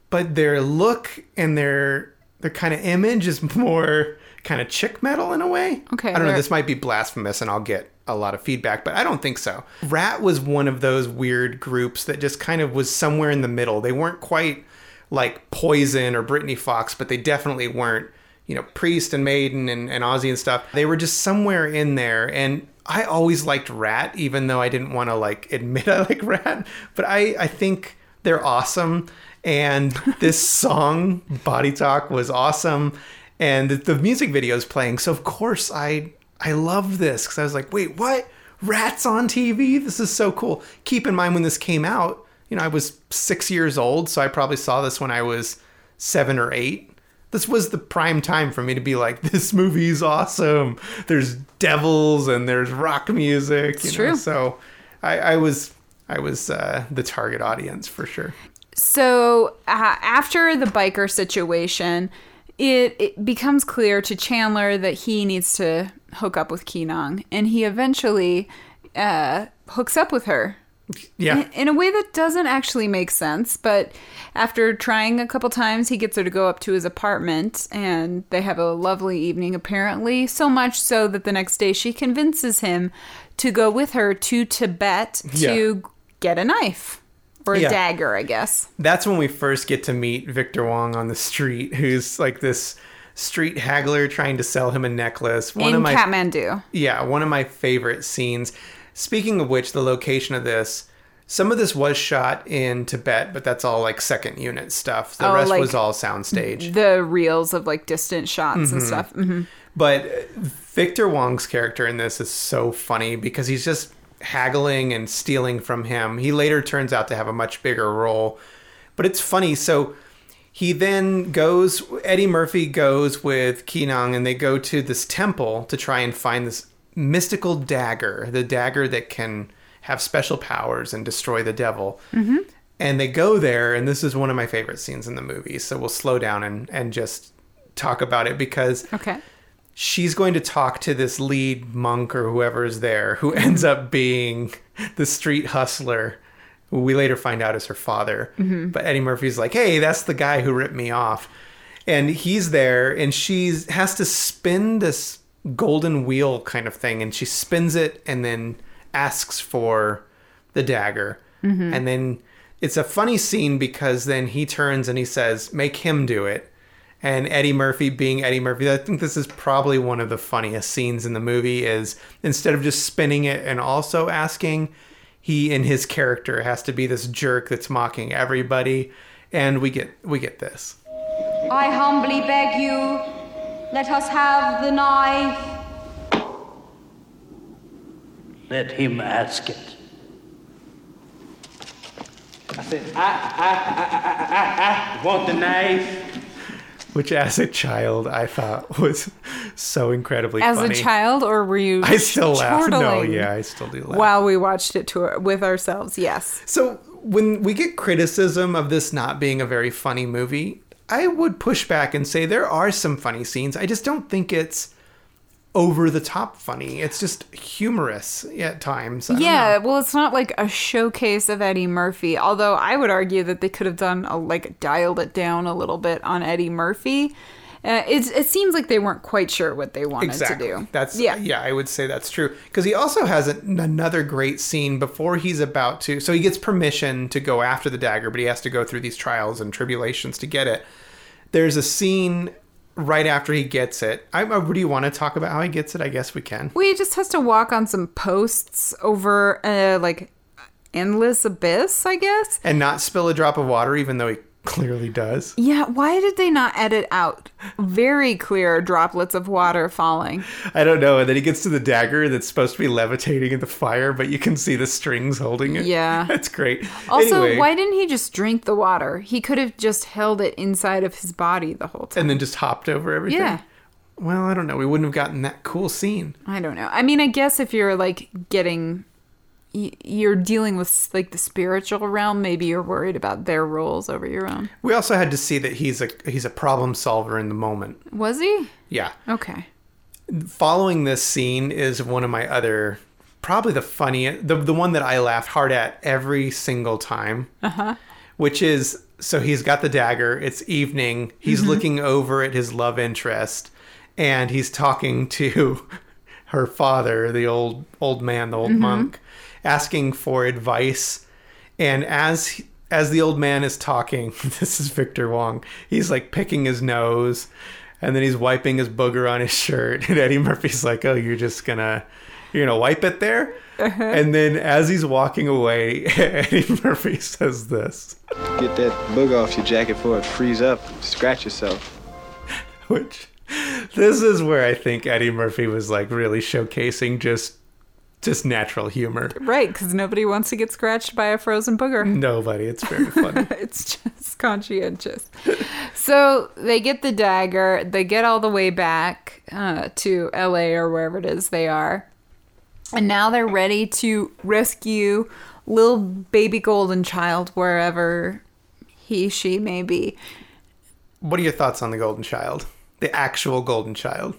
but their look and their their kind of image is more kind of chick metal in a way. Okay, I don't know. This might be blasphemous, and I'll get a lot of feedback, but I don't think so. Ratt was one of those weird groups that just kind of was somewhere in the middle. They weren't quite like Poison or Britny Fox, but they definitely weren't, you know, Priest and Maiden and, and Ozzy and stuff. They were just somewhere in there. And I always liked Ratt, even though I didn't want to like admit I like Ratt. But I, I think they're awesome. And this song, Body Talk, was awesome. And the, the music video is playing. So of course I I love this because I was like, wait, what? Ratt's on TV? This is so cool. Keep in mind when this came out, you know, I was six years old, so I probably saw this when I was seven or eight. This was the prime time for me to be like, this movie's awesome. There's devils and there's rock music. you It's know, true. So I, I was I was uh, the target audience for sure. So uh, after the biker situation, it, it becomes clear to Chandler that he needs to hook up with Kee Nang, and he eventually uh, hooks up with her Yeah. in, in a way that doesn't actually make sense. But after trying a couple times, he gets her to go up to his apartment, and they have a lovely evening. Apparently, so much so that the next day she convinces him to go with her to Tibet to get a knife or a Yeah. dagger, I guess. that's when we first get to meet Victor Wong on the street, who's like this street haggler trying to sell him a necklace. One in of my Kathmandu. yeah, one of my favorite scenes. Speaking of which, the location of this, some of this was shot in Tibet, but that's all like second unit stuff. The Oh, rest like- was all soundstage. The reels of like distant shots and stuff. hmm But Victor Wong's character in this is so funny because he's just haggling and stealing from him. He later turns out to have a much bigger role. But it's funny. So he then goes, Eddie Murphy goes with Kee Nang and they go to this temple to try and find this mystical dagger, the dagger that can have special powers and destroy the devil. Mm-hmm. And they go there, and this is one of my favorite scenes in the movie. So we'll slow down and, and just talk about it because Okay. She's going to talk to this lead monk or whoever is there who ends up being the street hustler. Who we later find out is her father. Mm-hmm. But eddie murphy's like hey that's the guy who ripped me off. And he's there and she has to spin this golden wheel kind of thing. And she spins it and then asks for the dagger. Mm-hmm. And then it's a funny scene because then he turns and he says make him do it and Eddie Murphy being Eddie Murphy, I think this is probably one of the funniest scenes in the movie is instead of just spinning it and also asking, he in his character has to be this jerk that's mocking everybody and we get we get this. I humbly beg you, let us have the knife. Let him ask it. I said, I, I, I, I, I, I want the knife. Which as a child I thought was so incredibly funny. As funny. a child, or were you? I still laugh. No, yeah, I still do laugh. While we watched it to with ourselves, yes. So when we get criticism of this not being a very funny movie, I would push back and say there are some funny scenes. I just don't think it's over the top funny. It's just humorous at times. Yeah, know. well, it's not like a showcase of Eddie Murphy. Although I would argue that they could have done a, like dialed it down a little bit on Eddie Murphy. Uh, it it seems like they weren't quite sure what they wanted Exactly. to do. That's yeah. yeah. I would say that's true because he also has an another great scene before he's about to. So he gets permission to go after the dagger, but he has to go through these trials and tribulations to get it. There's a scene right after he gets it. I, do you want to talk about how he gets it? I guess we can. Well, he just has to walk on some posts over uh, like endless abyss, I guess. and not spill a drop of water, even though he clearly does. Yeah, why did they not edit out very clear droplets of water falling? I don't know. And then he gets to the dagger that's supposed to be levitating in the fire, but you can see the strings holding it. Yeah. That's great. Also, anyway, why didn't he just drink the water? He could have just held it inside of his body the whole time. And then just hopped over everything. Yeah. Well, I don't know. We wouldn't have gotten that cool scene. I don't know. I mean, I guess if you're like getting you're dealing with like the spiritual realm, maybe you're worried about their roles over your own. We also had to see that he's a he's a problem solver in the moment. Was he? Yeah. Okay. Following this scene is one of my other probably the funniest the the one that I laughed hard at every single time. Uh-huh. Which is so he's got the dagger, it's evening, he's looking over at his love interest and he's talking to her father, the old old man, the old monk, asking for advice. And as he- as the old man is talking, this is Victor Wong. He's like picking his nose, and then he's wiping his booger on his shirt. And Eddie Murphy's like, "Oh, you're just gonna you're gonna wipe it there." Uh-huh. And then as he's walking away, Eddie Murphy says this, Get that booger off your jacket before it frees up. Scratch yourself. which this is where I think Eddie Murphy was like really showcasing just just natural humor. Right, because nobody wants to get scratched by a frozen booger. Nobody. It's very funny. It's just conscientious. so they get the dagger. They get all the way back uh, to LA or wherever it is they are. And now they're ready to rescue little baby golden child wherever he, she may be. what are your thoughts on the Golden Child? The actual Golden Child.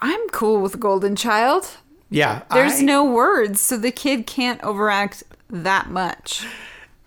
I'm cool with golden child. Yeah. There's I- no words, so the kid can't overact that much.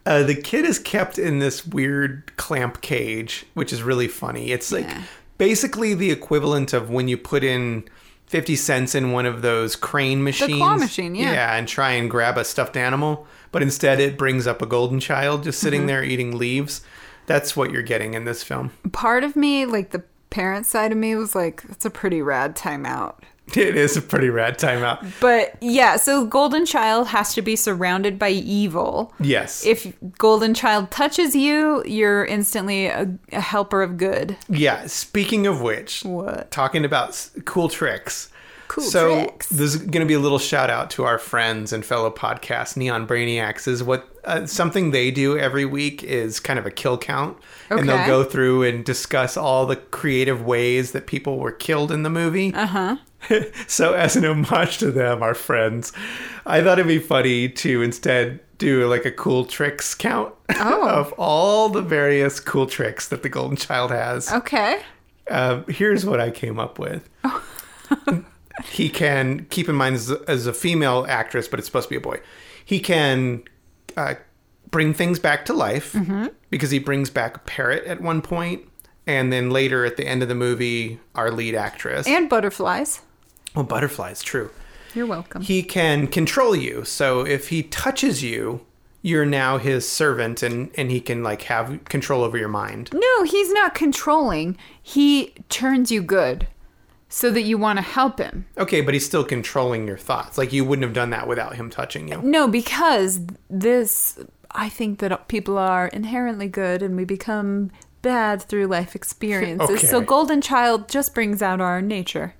Uh, the kid is kept in this weird clamp cage, which is really funny. It's like Yeah. basically the equivalent of when you put in 50 cents in one of those crane machines. claw machine, yeah. Yeah, and try and grab a stuffed animal, but instead it brings up a golden child just sitting Mm-hmm. there eating leaves. That's what you're getting in this film. Part of me, like the parent side of me, was like, "That's a pretty rad timeout." It is a pretty rad timeout. But yeah, so Golden Child has to be surrounded by evil. Yes. If Golden Child touches you, you're instantly a, a helper of good. yeah, speaking of which, What? talking about s- cool tricks. Cool so tricks. there's going to be a little shout out to our friends and fellow podcast Neon Brainiacs. Is what uh, something they do every week is kind of a kill count, and they'll go through and discuss all the creative ways that people were killed in the movie. Uh Uh-huh. huh. so as an homage to them, our friends, I thought it'd be funny to instead do like a cool tricks count Oh. of all the various cool tricks that the Golden Child has. Okay. Um, here's what I came up with. he can keep in mind as, as a female actress, but it's supposed to be a boy. He can uh, bring things back to life because he brings back a parrot at one point, and then later at the end of the movie, our lead actress. And butterflies. Well, butterflies, true. You're welcome. He can control you. So if he touches you, you're now his servant, and and he can like have control over your mind. no, he's not controlling. He turns you good so that you want to help him. Okay, but he's still controlling your thoughts. Like you wouldn't have done that without him touching you. No, because this, I think that people are inherently good and we become bad through life experiences. So Okay. Golden Child just brings out our nature.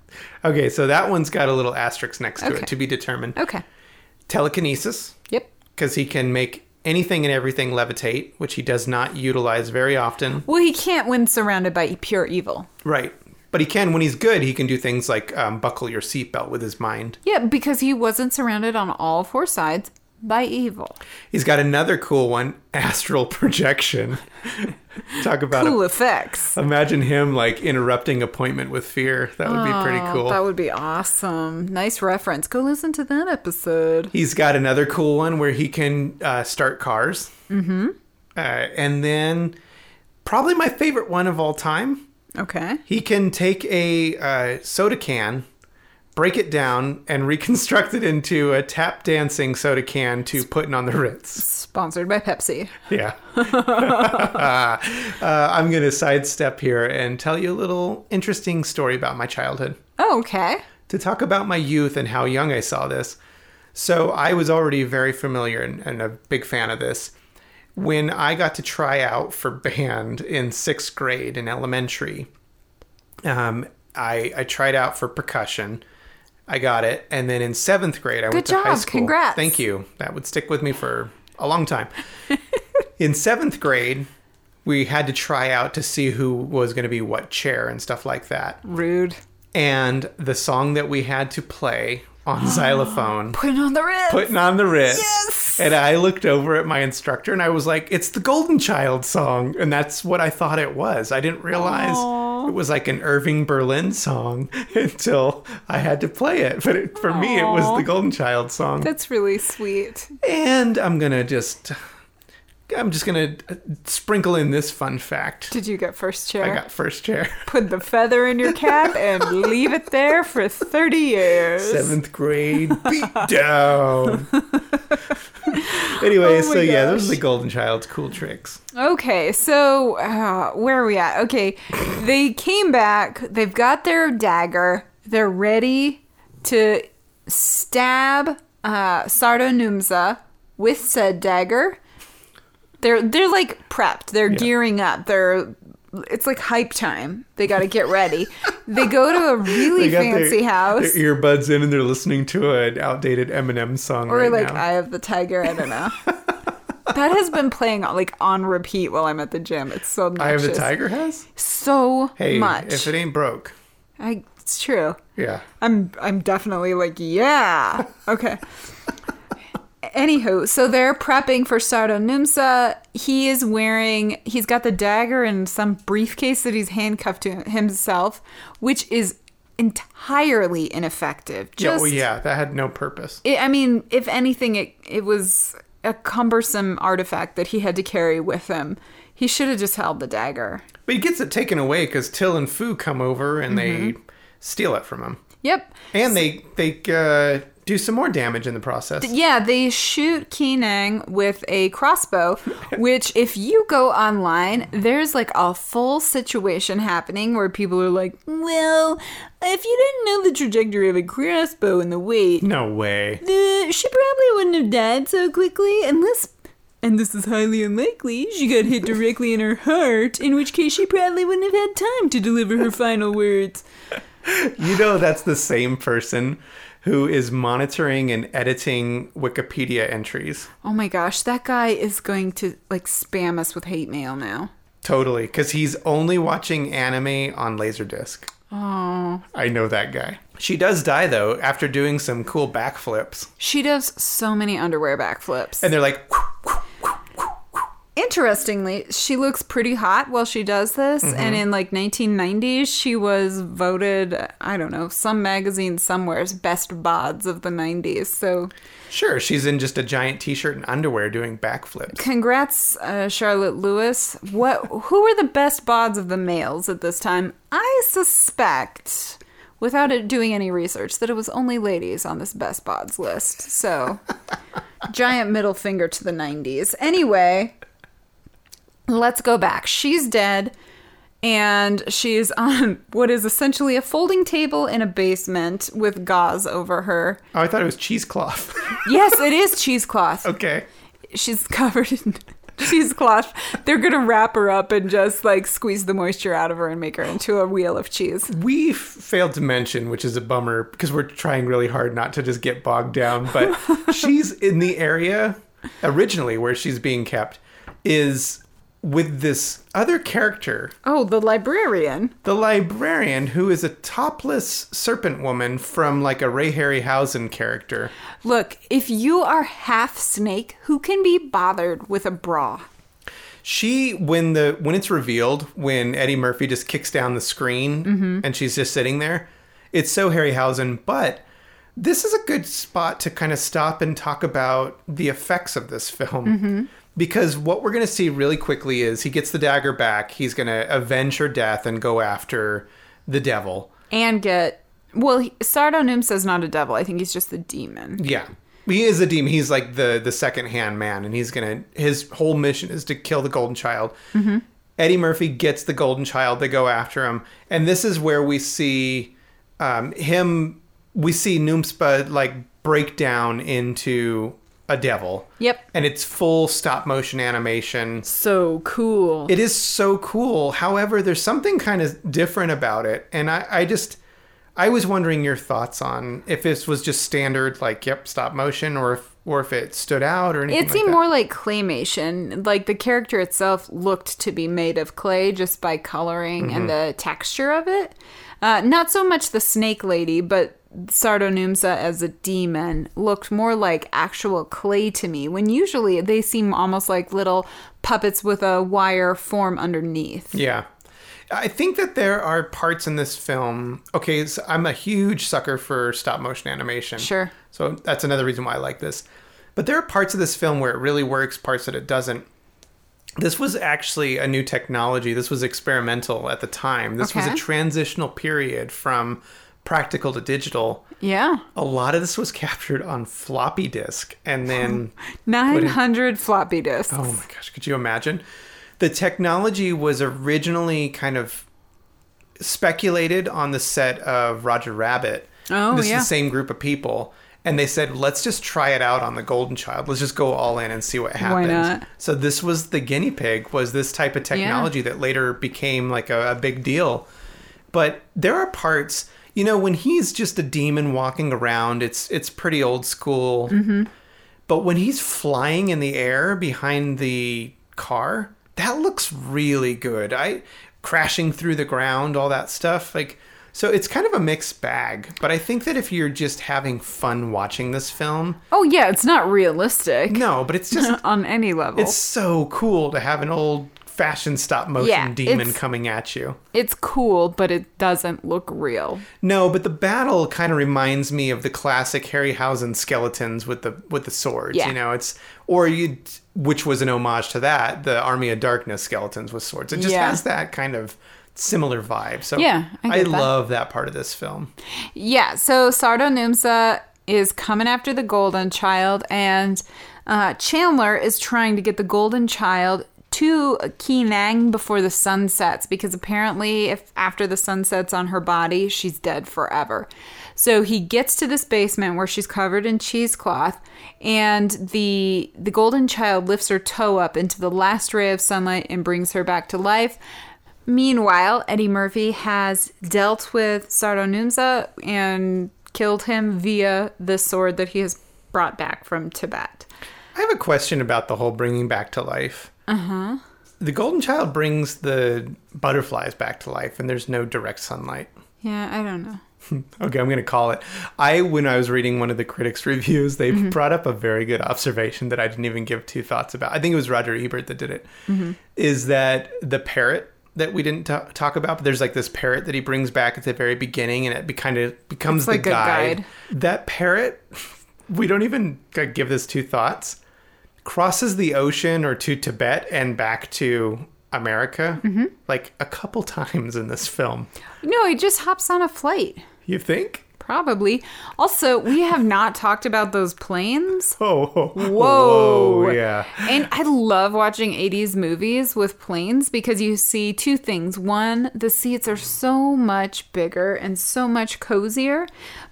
Okay, so that one's got a little asterisk next to Okay. it to be determined. Okay. Telekinesis, Yep. because he can make anything and everything levitate, which he does not utilize very often. Well, he can't when surrounded by pure evil. Right. But he can, when he's good, he can do things like um, buckle your seatbelt with his mind. Yeah, because he wasn't surrounded on all four sides by evil. He's got another cool one astral projection. Talk about Cool a, effects. imagine him like interrupting appointment with fear. That would be pretty Oh, cool. That would be awesome. Nice reference. Go listen to that episode. He's got another cool one where he can uh, start cars. Mm-hmm. Uh, and then probably my favorite one of all time. Okay. He can take a uh, soda can, break it down, and reconstruct it into a tap dancing soda can to put on the Ritz. Sponsored by Pepsi. Yeah. uh, I'm going to sidestep here and tell you a little interesting story about my childhood Oh, okay. to talk about my youth and how young I saw this. So I was already very familiar and, and a big fan of this. When I got to try out for band in sixth grade in elementary, um, I, I tried out for percussion. I got it, and then in seventh grade, I went to high job. school. Congrats. Thank you. That would stick with me for a long time. in seventh grade, we had to try out to see who was going to be what chair and stuff like that Rude. and the song that we had to play on xylophone Putting on the Ritz. putting on the Ritz. Yes! And I looked over at my instructor and I was like, it's the Golden Child song. And that's what I thought it was. I didn't realize it was like an Irving Berlin song until I had to play it. But it, for me, it was the Golden Child song. That's really sweet. And I'm going to just. I'm just gonna uh, sprinkle in this fun fact. Did you get first chair? I got first chair. Put the feather in your cap and leave it there for 30 years. Seventh grade beat down. anyway, Oh so yeah, those are the Golden Child's cool tricks. Okay, so uh, where are we at? Okay, they came back. They've got their dagger. They're ready to stab uh, Sardo Numza with said dagger. They're they're like prepped. They're gearing up. They're it's like hype time. They got to get ready. they go to a really fancy house. Their earbuds in and they're listening to an outdated Eminem song or right like now. Eye of the Tiger. I don't know. that has been playing like on repeat while I'm at the gym. It's so Eye of the. Tiger has? So Hey, much. if it ain't broke. I, it's true. Yeah. I'm I'm definitely like yeah. Okay. Anywho, so they're prepping for Sardo Numsa. He is wearing he's got the dagger and some briefcase that he's handcuffed to himself, which is entirely ineffective. Just, oh yeah, that had no purpose. it, I mean, if anything, it it was a cumbersome artifact that he had to carry with him. He should have just held the dagger. But he gets it taken away because Til and Fu come over and they Mm-hmm. steal it from him. Yep. And they they uh, do some more damage in the process. Yeah, they shoot Kee Nang with a crossbow, which, if you go online, there's like a full situation happening where people are like, well, if you didn't know the trajectory of a crossbow and the weight, No way. uh, she probably wouldn't have died so quickly unless. And this is highly unlikely. She got hit directly in her heart, in which case she probably wouldn't have had time to deliver her final words. You know that's the same person who is monitoring and editing Wikipedia entries. Oh my gosh, that guy is going to like spam us with hate mail now. Totally, because he's only watching anime on Laserdisc. Oh. I know that guy. She does die though after doing some cool backflips. She does so many underwear backflips. And they're like, Interestingly, she looks pretty hot while she does this. Mm-hmm. And in like 1990s, she was voted, I don't know, some magazine somewhere's best bods of the 90s. So sure, she's in just a giant t-shirt and underwear doing backflips. congrats, uh, Charlotte Lewis. What? Who were the best bods of the males at this time? I suspect, without it doing any research, that it was only ladies on this best bods list. So, giant middle finger to the 90s. Anyway, let's go back. She's dead. And she's on what is essentially a folding table in a basement with gauze over her. Oh, I thought it was cheesecloth. Yes, it is cheesecloth. okay. She's covered in cheesecloth. They're gonna wrap her up and just like squeeze the moisture out of her and make her into a wheel of cheese. We f- failed to mention, which is a bummer because we're trying really hard not to just get bogged down, but she's in the area originally where she's being kept is with this other character, Oh, the librarian. the librarian, who is a topless serpent woman from like a Ray Harryhausen character. Look, if you are half snake, who can be bothered with a bra? She when the when it's revealed when Eddie Murphy just kicks down the screen mm-hmm. and she's just sitting there, it's so Harryhausen. But this is a good spot to kind of stop and talk about the effects of this film. Mm-hmm. Because what we're going to see really quickly is he gets the dagger back. He's going to avenge her death and go after the devil. And get well, he- Sardo Numsa's not a devil. I think he's just a demon. Yeah. He is a demon. He's like the the second hand man, and he's gonna. His whole mission is to kill the golden child. Eddie Murphy gets the golden child. They go after him, and this is where we see um, him. We see Noomspa like break down into a devil. Yep. And it's full stop motion animation. So cool. It is so cool. However, there's something kind of different about it. And I, I just, I was wondering your thoughts on if this was just standard, like, yep, stop motion, or if, or if it stood out or anything It like seemed that. more like claymation. Like the character itself looked to be made of clay just by coloring Mm-hmm. and the texture of it. Uh, not so much the snake lady, but Sardo Numsa as a demon looked more like actual clay to me. When usually they seem almost like little puppets with a wire form underneath. Yeah. I think that there are parts in this film. Okay, so I'm a huge sucker for stop motion animation. Sure. So that's another reason why I like this. But there are parts of this film where it really works, parts that it doesn't. This was actually a new technology. This was experimental at the time. This was a transitional period from practical to digital. Yeah. A lot of this was captured on floppy disk and then 900 floppy disks. Oh my gosh, could you imagine? The technology was originally kind of speculated on the set of Roger Rabbit. Oh, this yeah. is the same group of people. And they said, let's just try it out on the golden child. Let's just go all in and see what happens. Why not? So this was the guinea pig, was this type of technology that later became like a, a big deal. But there are parts, you know, when he's just a demon walking around, it's it's pretty old school. Mm-hmm. But when he's flying in the air behind the car, that looks really good. I crashing through the ground, all that stuff. Like so it's kind of a mixed bag. But I think that if you're just having fun watching this film, Oh yeah, it's not realistic no, but it's just on any level. it's so cool to have an old fashioned stop motion Yeah, demon coming at you. It's cool, but it doesn't look real. No, but the battle kind of reminds me of the classic Harryhausen skeletons with the with the swords. Yeah. You know, it's or you, which was an homage to that, the Army of Darkness skeletons with swords. It just Yeah. has that kind of similar vibe. So Yeah, I I, that. love that part of this film. Yeah, so Sardo Numsa is coming after the Golden Child, and uh, Chandler is trying to get the Golden Child to Kee Nang before the sun sets because apparently, if after the sun sets on her body, she's dead forever. So he gets to this basement where she's covered in cheesecloth, and the the Golden Child lifts her toe up into the last ray of sunlight and brings her back to life. Meanwhile, Eddie Murphy has dealt with Sardo Numza and killed him via the sword that he has brought back from Tibet. I have a question about the whole bringing back to life. Uh huh. Uh-huh. The Golden Child brings the butterflies back to life, and there's no direct sunlight. Yeah, I don't know. Okay, I'm going to call it. I, when I was reading one of the critics' reviews, they Mm-hmm. brought up a very good observation that I didn't even give two thoughts about. I think it was Roger Ebert that did it. Mm-hmm. Is that the parrot that we didn't ta- talk about? But there's like this parrot that he brings back at the very beginning, and it be, kind of becomes It's the like a guide. guide. That parrot, we don't even like, give this two thoughts. Crosses the ocean or to Tibet and back to America Mm-hmm. like a couple times in this film. No, he just hops on a flight. You think? Probably. Also, we have not talked about those planes. Oh, whoa, Whoa. yeah. And I love watching 80s movies with planes because you see two things. One, the seats are so much bigger and so much cozier,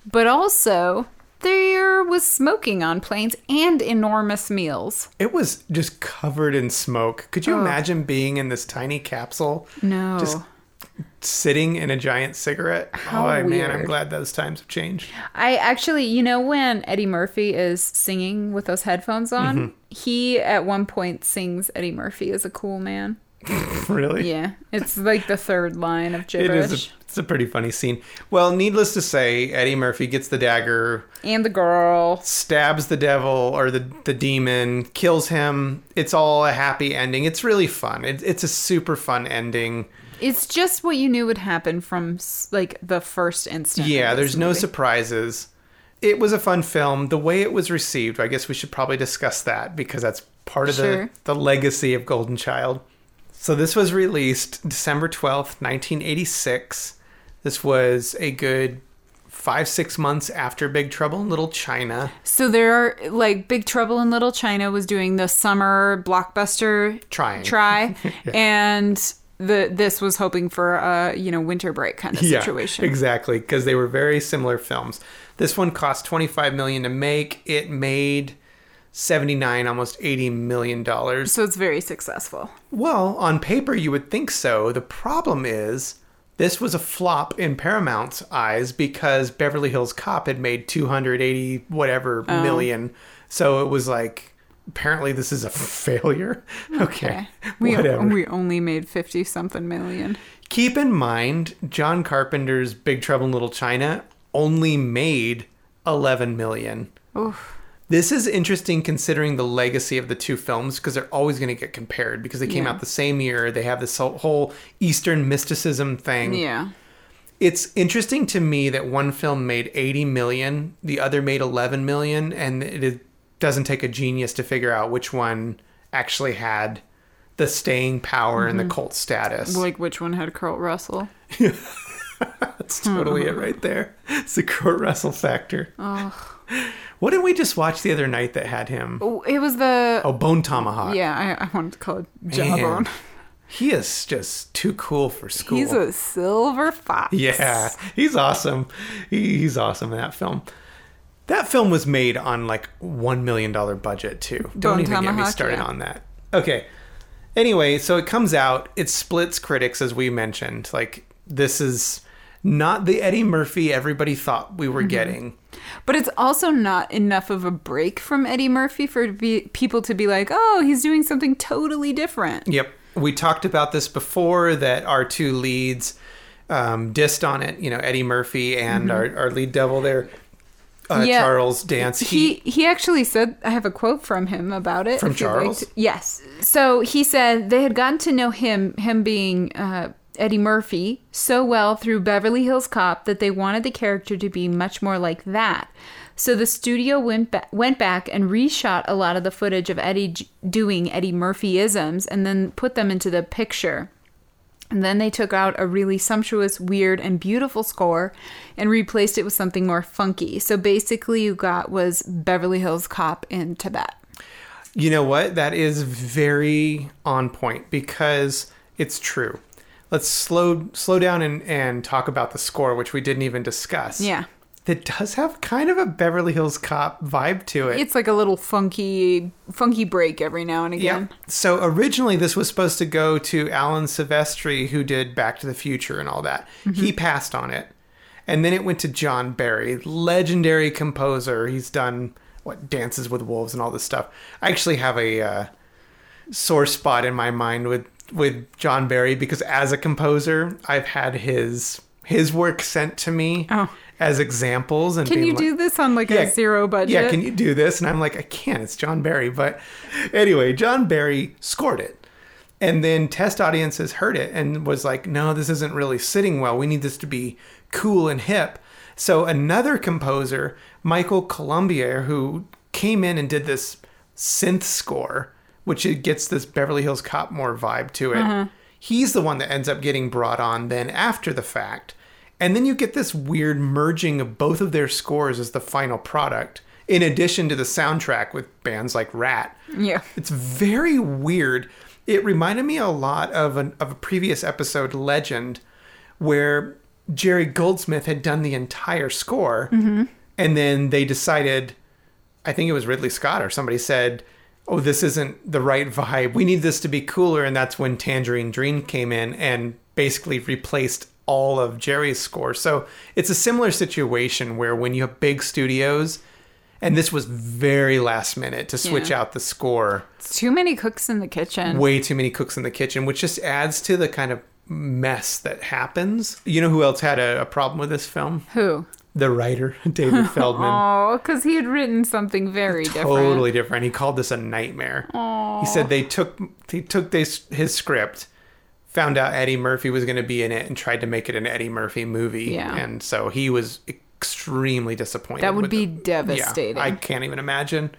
but also there was smoking on planes and enormous meals. It was just covered in smoke. Could you imagine being in this tiny capsule? No. Just sitting in a giant cigarette? How oh, man, I'm glad those times have changed. I actually, you know, when Eddie Murphy is singing with those headphones on, Mm-hmm. he at one point sings Eddie Murphy is a cool man. really? Yeah. It's like the third line of gibberish. is a, it's a pretty funny scene. Well, needless to say, Eddie Murphy gets the dagger, and the girl. stabs the devil or the, the demon, kills him. It's all a happy ending. It's really fun. It, it's a super fun ending. It's just what you knew would happen from like the first instant. Yeah, there's no surprises. It was a fun film. The way it was received, I guess we should probably discuss that because that's part of Sure. the, the legacy of Golden Child. So this was released December 12th, 1986. This was a good five, six months after Big Trouble in Little China. So there are like Big Trouble in Little China was doing the summer blockbuster Trying. try, and the this was hoping for a you know winter break kind of situation. exactly, because they were very similar films. This one cost 25 million to make. It made 79, almost 80 million dollars. So it's very successful. Well, on paper, you would think so. The problem is, this was a flop in Paramount's eyes because Beverly Hills Cop had made 280 whatever Oh. million. So it was like, apparently, this is a failure. Okay. We whatever. we only made fifty something million. Keep in mind, John Carpenter's Big Trouble in Little China only made 11 million. Oof. This is interesting considering the legacy of the two films because they're always going to get compared because they came Yeah. out the same year. They have this whole- whole Eastern mysticism thing. Yeah. It's interesting to me that one film made 80 million, the other made 11 million, and it is- doesn't take a genius to figure out which one actually had the staying power and the mm-hmm. cult status. Like which one had Kurt Russell? That's totally it right there. It's the Kurt Russell factor. What did we just watch the other night that had him? Oh, it was the Oh, Bone Tomahawk. yeah. I, I wanted to call it Jawbone. He is just too cool for school. He's a silver fox. yeah, he's awesome. He, he's awesome in that film. That film was made on like one million dollar budget too. Don't even get me Tomahawk, started yeah. on that. Okay. Anyway, so it comes out. It splits critics, as we mentioned. Like this is not the Eddie Murphy everybody thought we were Mm-hmm. getting. But it's also not enough of a break from Eddie Murphy for be, people to be like, oh, he's doing something totally different. Yep. We talked about this before that our two leads um, dissed on it. You know, Eddie Murphy and our, our lead devil there, uh. Yeah. Charles Dance. He he actually said I have a quote from him about it. From like Charles? to- yes. So he said they had gotten to know him, him being uh, Eddie Murphy, so well through Beverly Hills Cop that they wanted the character to be much more like that. So the studio went ba- went back and reshot a lot of the footage of Eddie j- doing Eddie Murphy isms and then put them into the picture. And then they took out a really sumptuous, weird, and beautiful score and replaced it with something more funky. So basically, you got was Beverly Hills Cop in Tibet. You know what? That is very on point because it's true. Let's slow slow down and, and talk about the score, which we didn't even discuss. Yeah. That does have kind of a Beverly Hills Cop vibe to it. It's like a little funky, funky break every now and again. Yeah. So originally, this was supposed to go to Alan Silvestri, who did Back to the Future and all that. He passed on it, and then it went to John Barry, legendary composer. He's done what Dances with Wolves and all this stuff. I actually have a uh, sore spot in my mind with with John Barry because as a composer, I've had his his work sent to me Oh. As examples. And Can you like- do this on like a zero budget? yeah, can you do this? And I'm like, I can't. It's John Barry. But anyway, John Barry scored it. And then test audiences heard it and was like, no, this isn't really sitting well. We need this to be cool and hip. So another composer, Michael Colombier, who came in and did this synth score, which it gets this Beverly Hills Cop more vibe to it. Uh-huh. He's the one that ends up getting brought on then after the fact. And then you get this weird merging of both of their scores as the final product, in addition to the soundtrack with bands like Ratt. Yeah. It's very weird. It reminded me a lot of, an, of a previous episode, Legend, where Jerry Goldsmith had done the entire score. Mm-hmm. And then they decided, I think it was Ridley Scott or somebody said, oh, this isn't the right vibe. We need this to be cooler. And that's when Tangerine Dream came in and basically replaced all of Jerry's score. So it's a similar situation where when you have big studios, and this was very last minute to switch Yeah. out the score, It's too many cooks in the kitchen. way too many cooks in the kitchen, which just adds to the kind of mess that happens. You know who else had a, a problem with this film? Who? The writer, David Feldman. Oh, because he had written something very different. totally different. He called this a nightmare. He said they took he took this his script, found out Eddie Murphy was going to be in it, and tried to make it an Eddie Murphy movie. Yeah. and so he was extremely disappointed. That would be it. devastating. Yeah, I can't even imagine.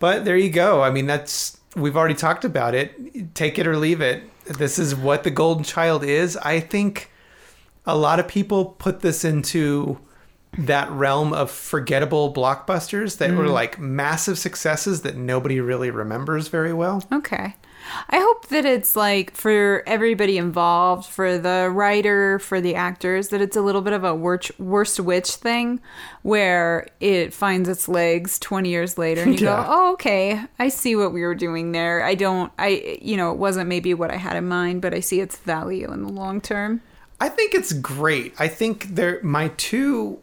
But there you go. I mean, that's we've already talked about it. Take it or leave it. This is what the Golden Child is. I think a lot of people put this into that realm of forgettable blockbusters that Mm. were like massive successes that nobody really remembers very well. Okay. I hope that it's like for everybody involved, for the writer, for the actors, that it's a little bit of a worst, worst witch thing where it finds its legs 20 years later and you Yeah. go, oh, okay, I see what we were doing there. I don't, I, you know, it wasn't maybe what I had in mind, but I see its value in the long term. I think it's great. I think there my two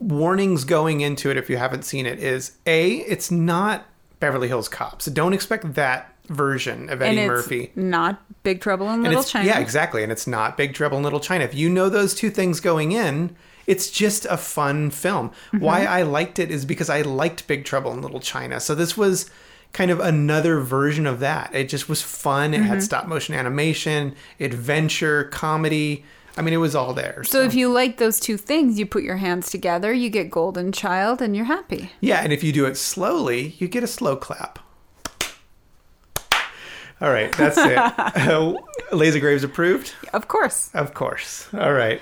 warnings going into it if you haven't seen it is A, it's not Beverly Hills Cops. So don't expect that version of Eddie and it's Murphy. not Big Trouble in Little China. yeah, exactly. And it's not Big Trouble in Little China. If you know those two things going in, it's just a fun film. Mm-hmm. Why I liked it is because I liked Big Trouble in Little China. So this was kind of another version of that. It just was fun. It Mm-hmm. had stop motion animation, adventure, comedy. I mean, it was all there. So if you like those two things, you put your hands together, you get Golden Child, and you're happy. Yeah, and if you do it slowly, you get a slow clap. All right, that's it. uh, Laser Graves approved? Of course. Of course. All right.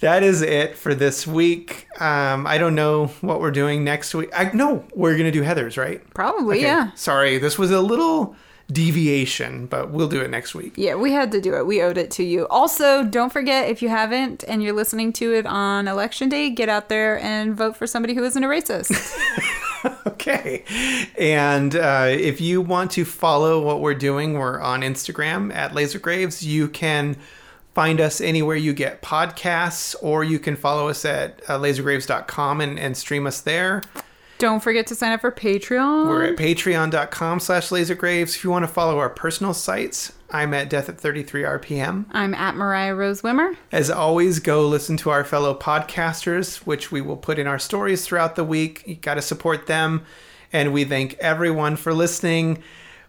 That is it for this week. Um, I don't know what we're doing next week. I no, we're gonna do Heathers, right? Probably, Okay, yeah. Sorry, this was a little deviation, but we'll do it next week. Yeah, we had to do it. We owed it to you. Also, don't forget if you haven't and you're listening to it on election day, get out there and vote for somebody who isn't a racist. Okay. And uh, if you want to follow what we're doing, we're on Instagram at Laser Graves. You can find us anywhere you get podcasts, or you can follow us at uh, lasergraves.com and, and stream us there. don't forget to sign up for Patreon. We're at patreon.com slash lasergraves. If you want to follow our personal sites, I'm at death at 33 RPM. I'm at Mariah Rose Wimmer. As always, go listen to our fellow podcasters, which we will put in our stories throughout the week. You got to support them. And we thank everyone for listening.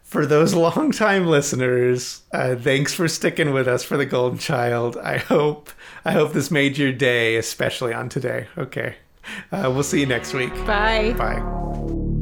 For those longtime listeners, uh, thanks for sticking with us for the Golden Child. I hope I hope this made your day, especially on today. Okay, uh, we'll see you next week. Bye. Bye.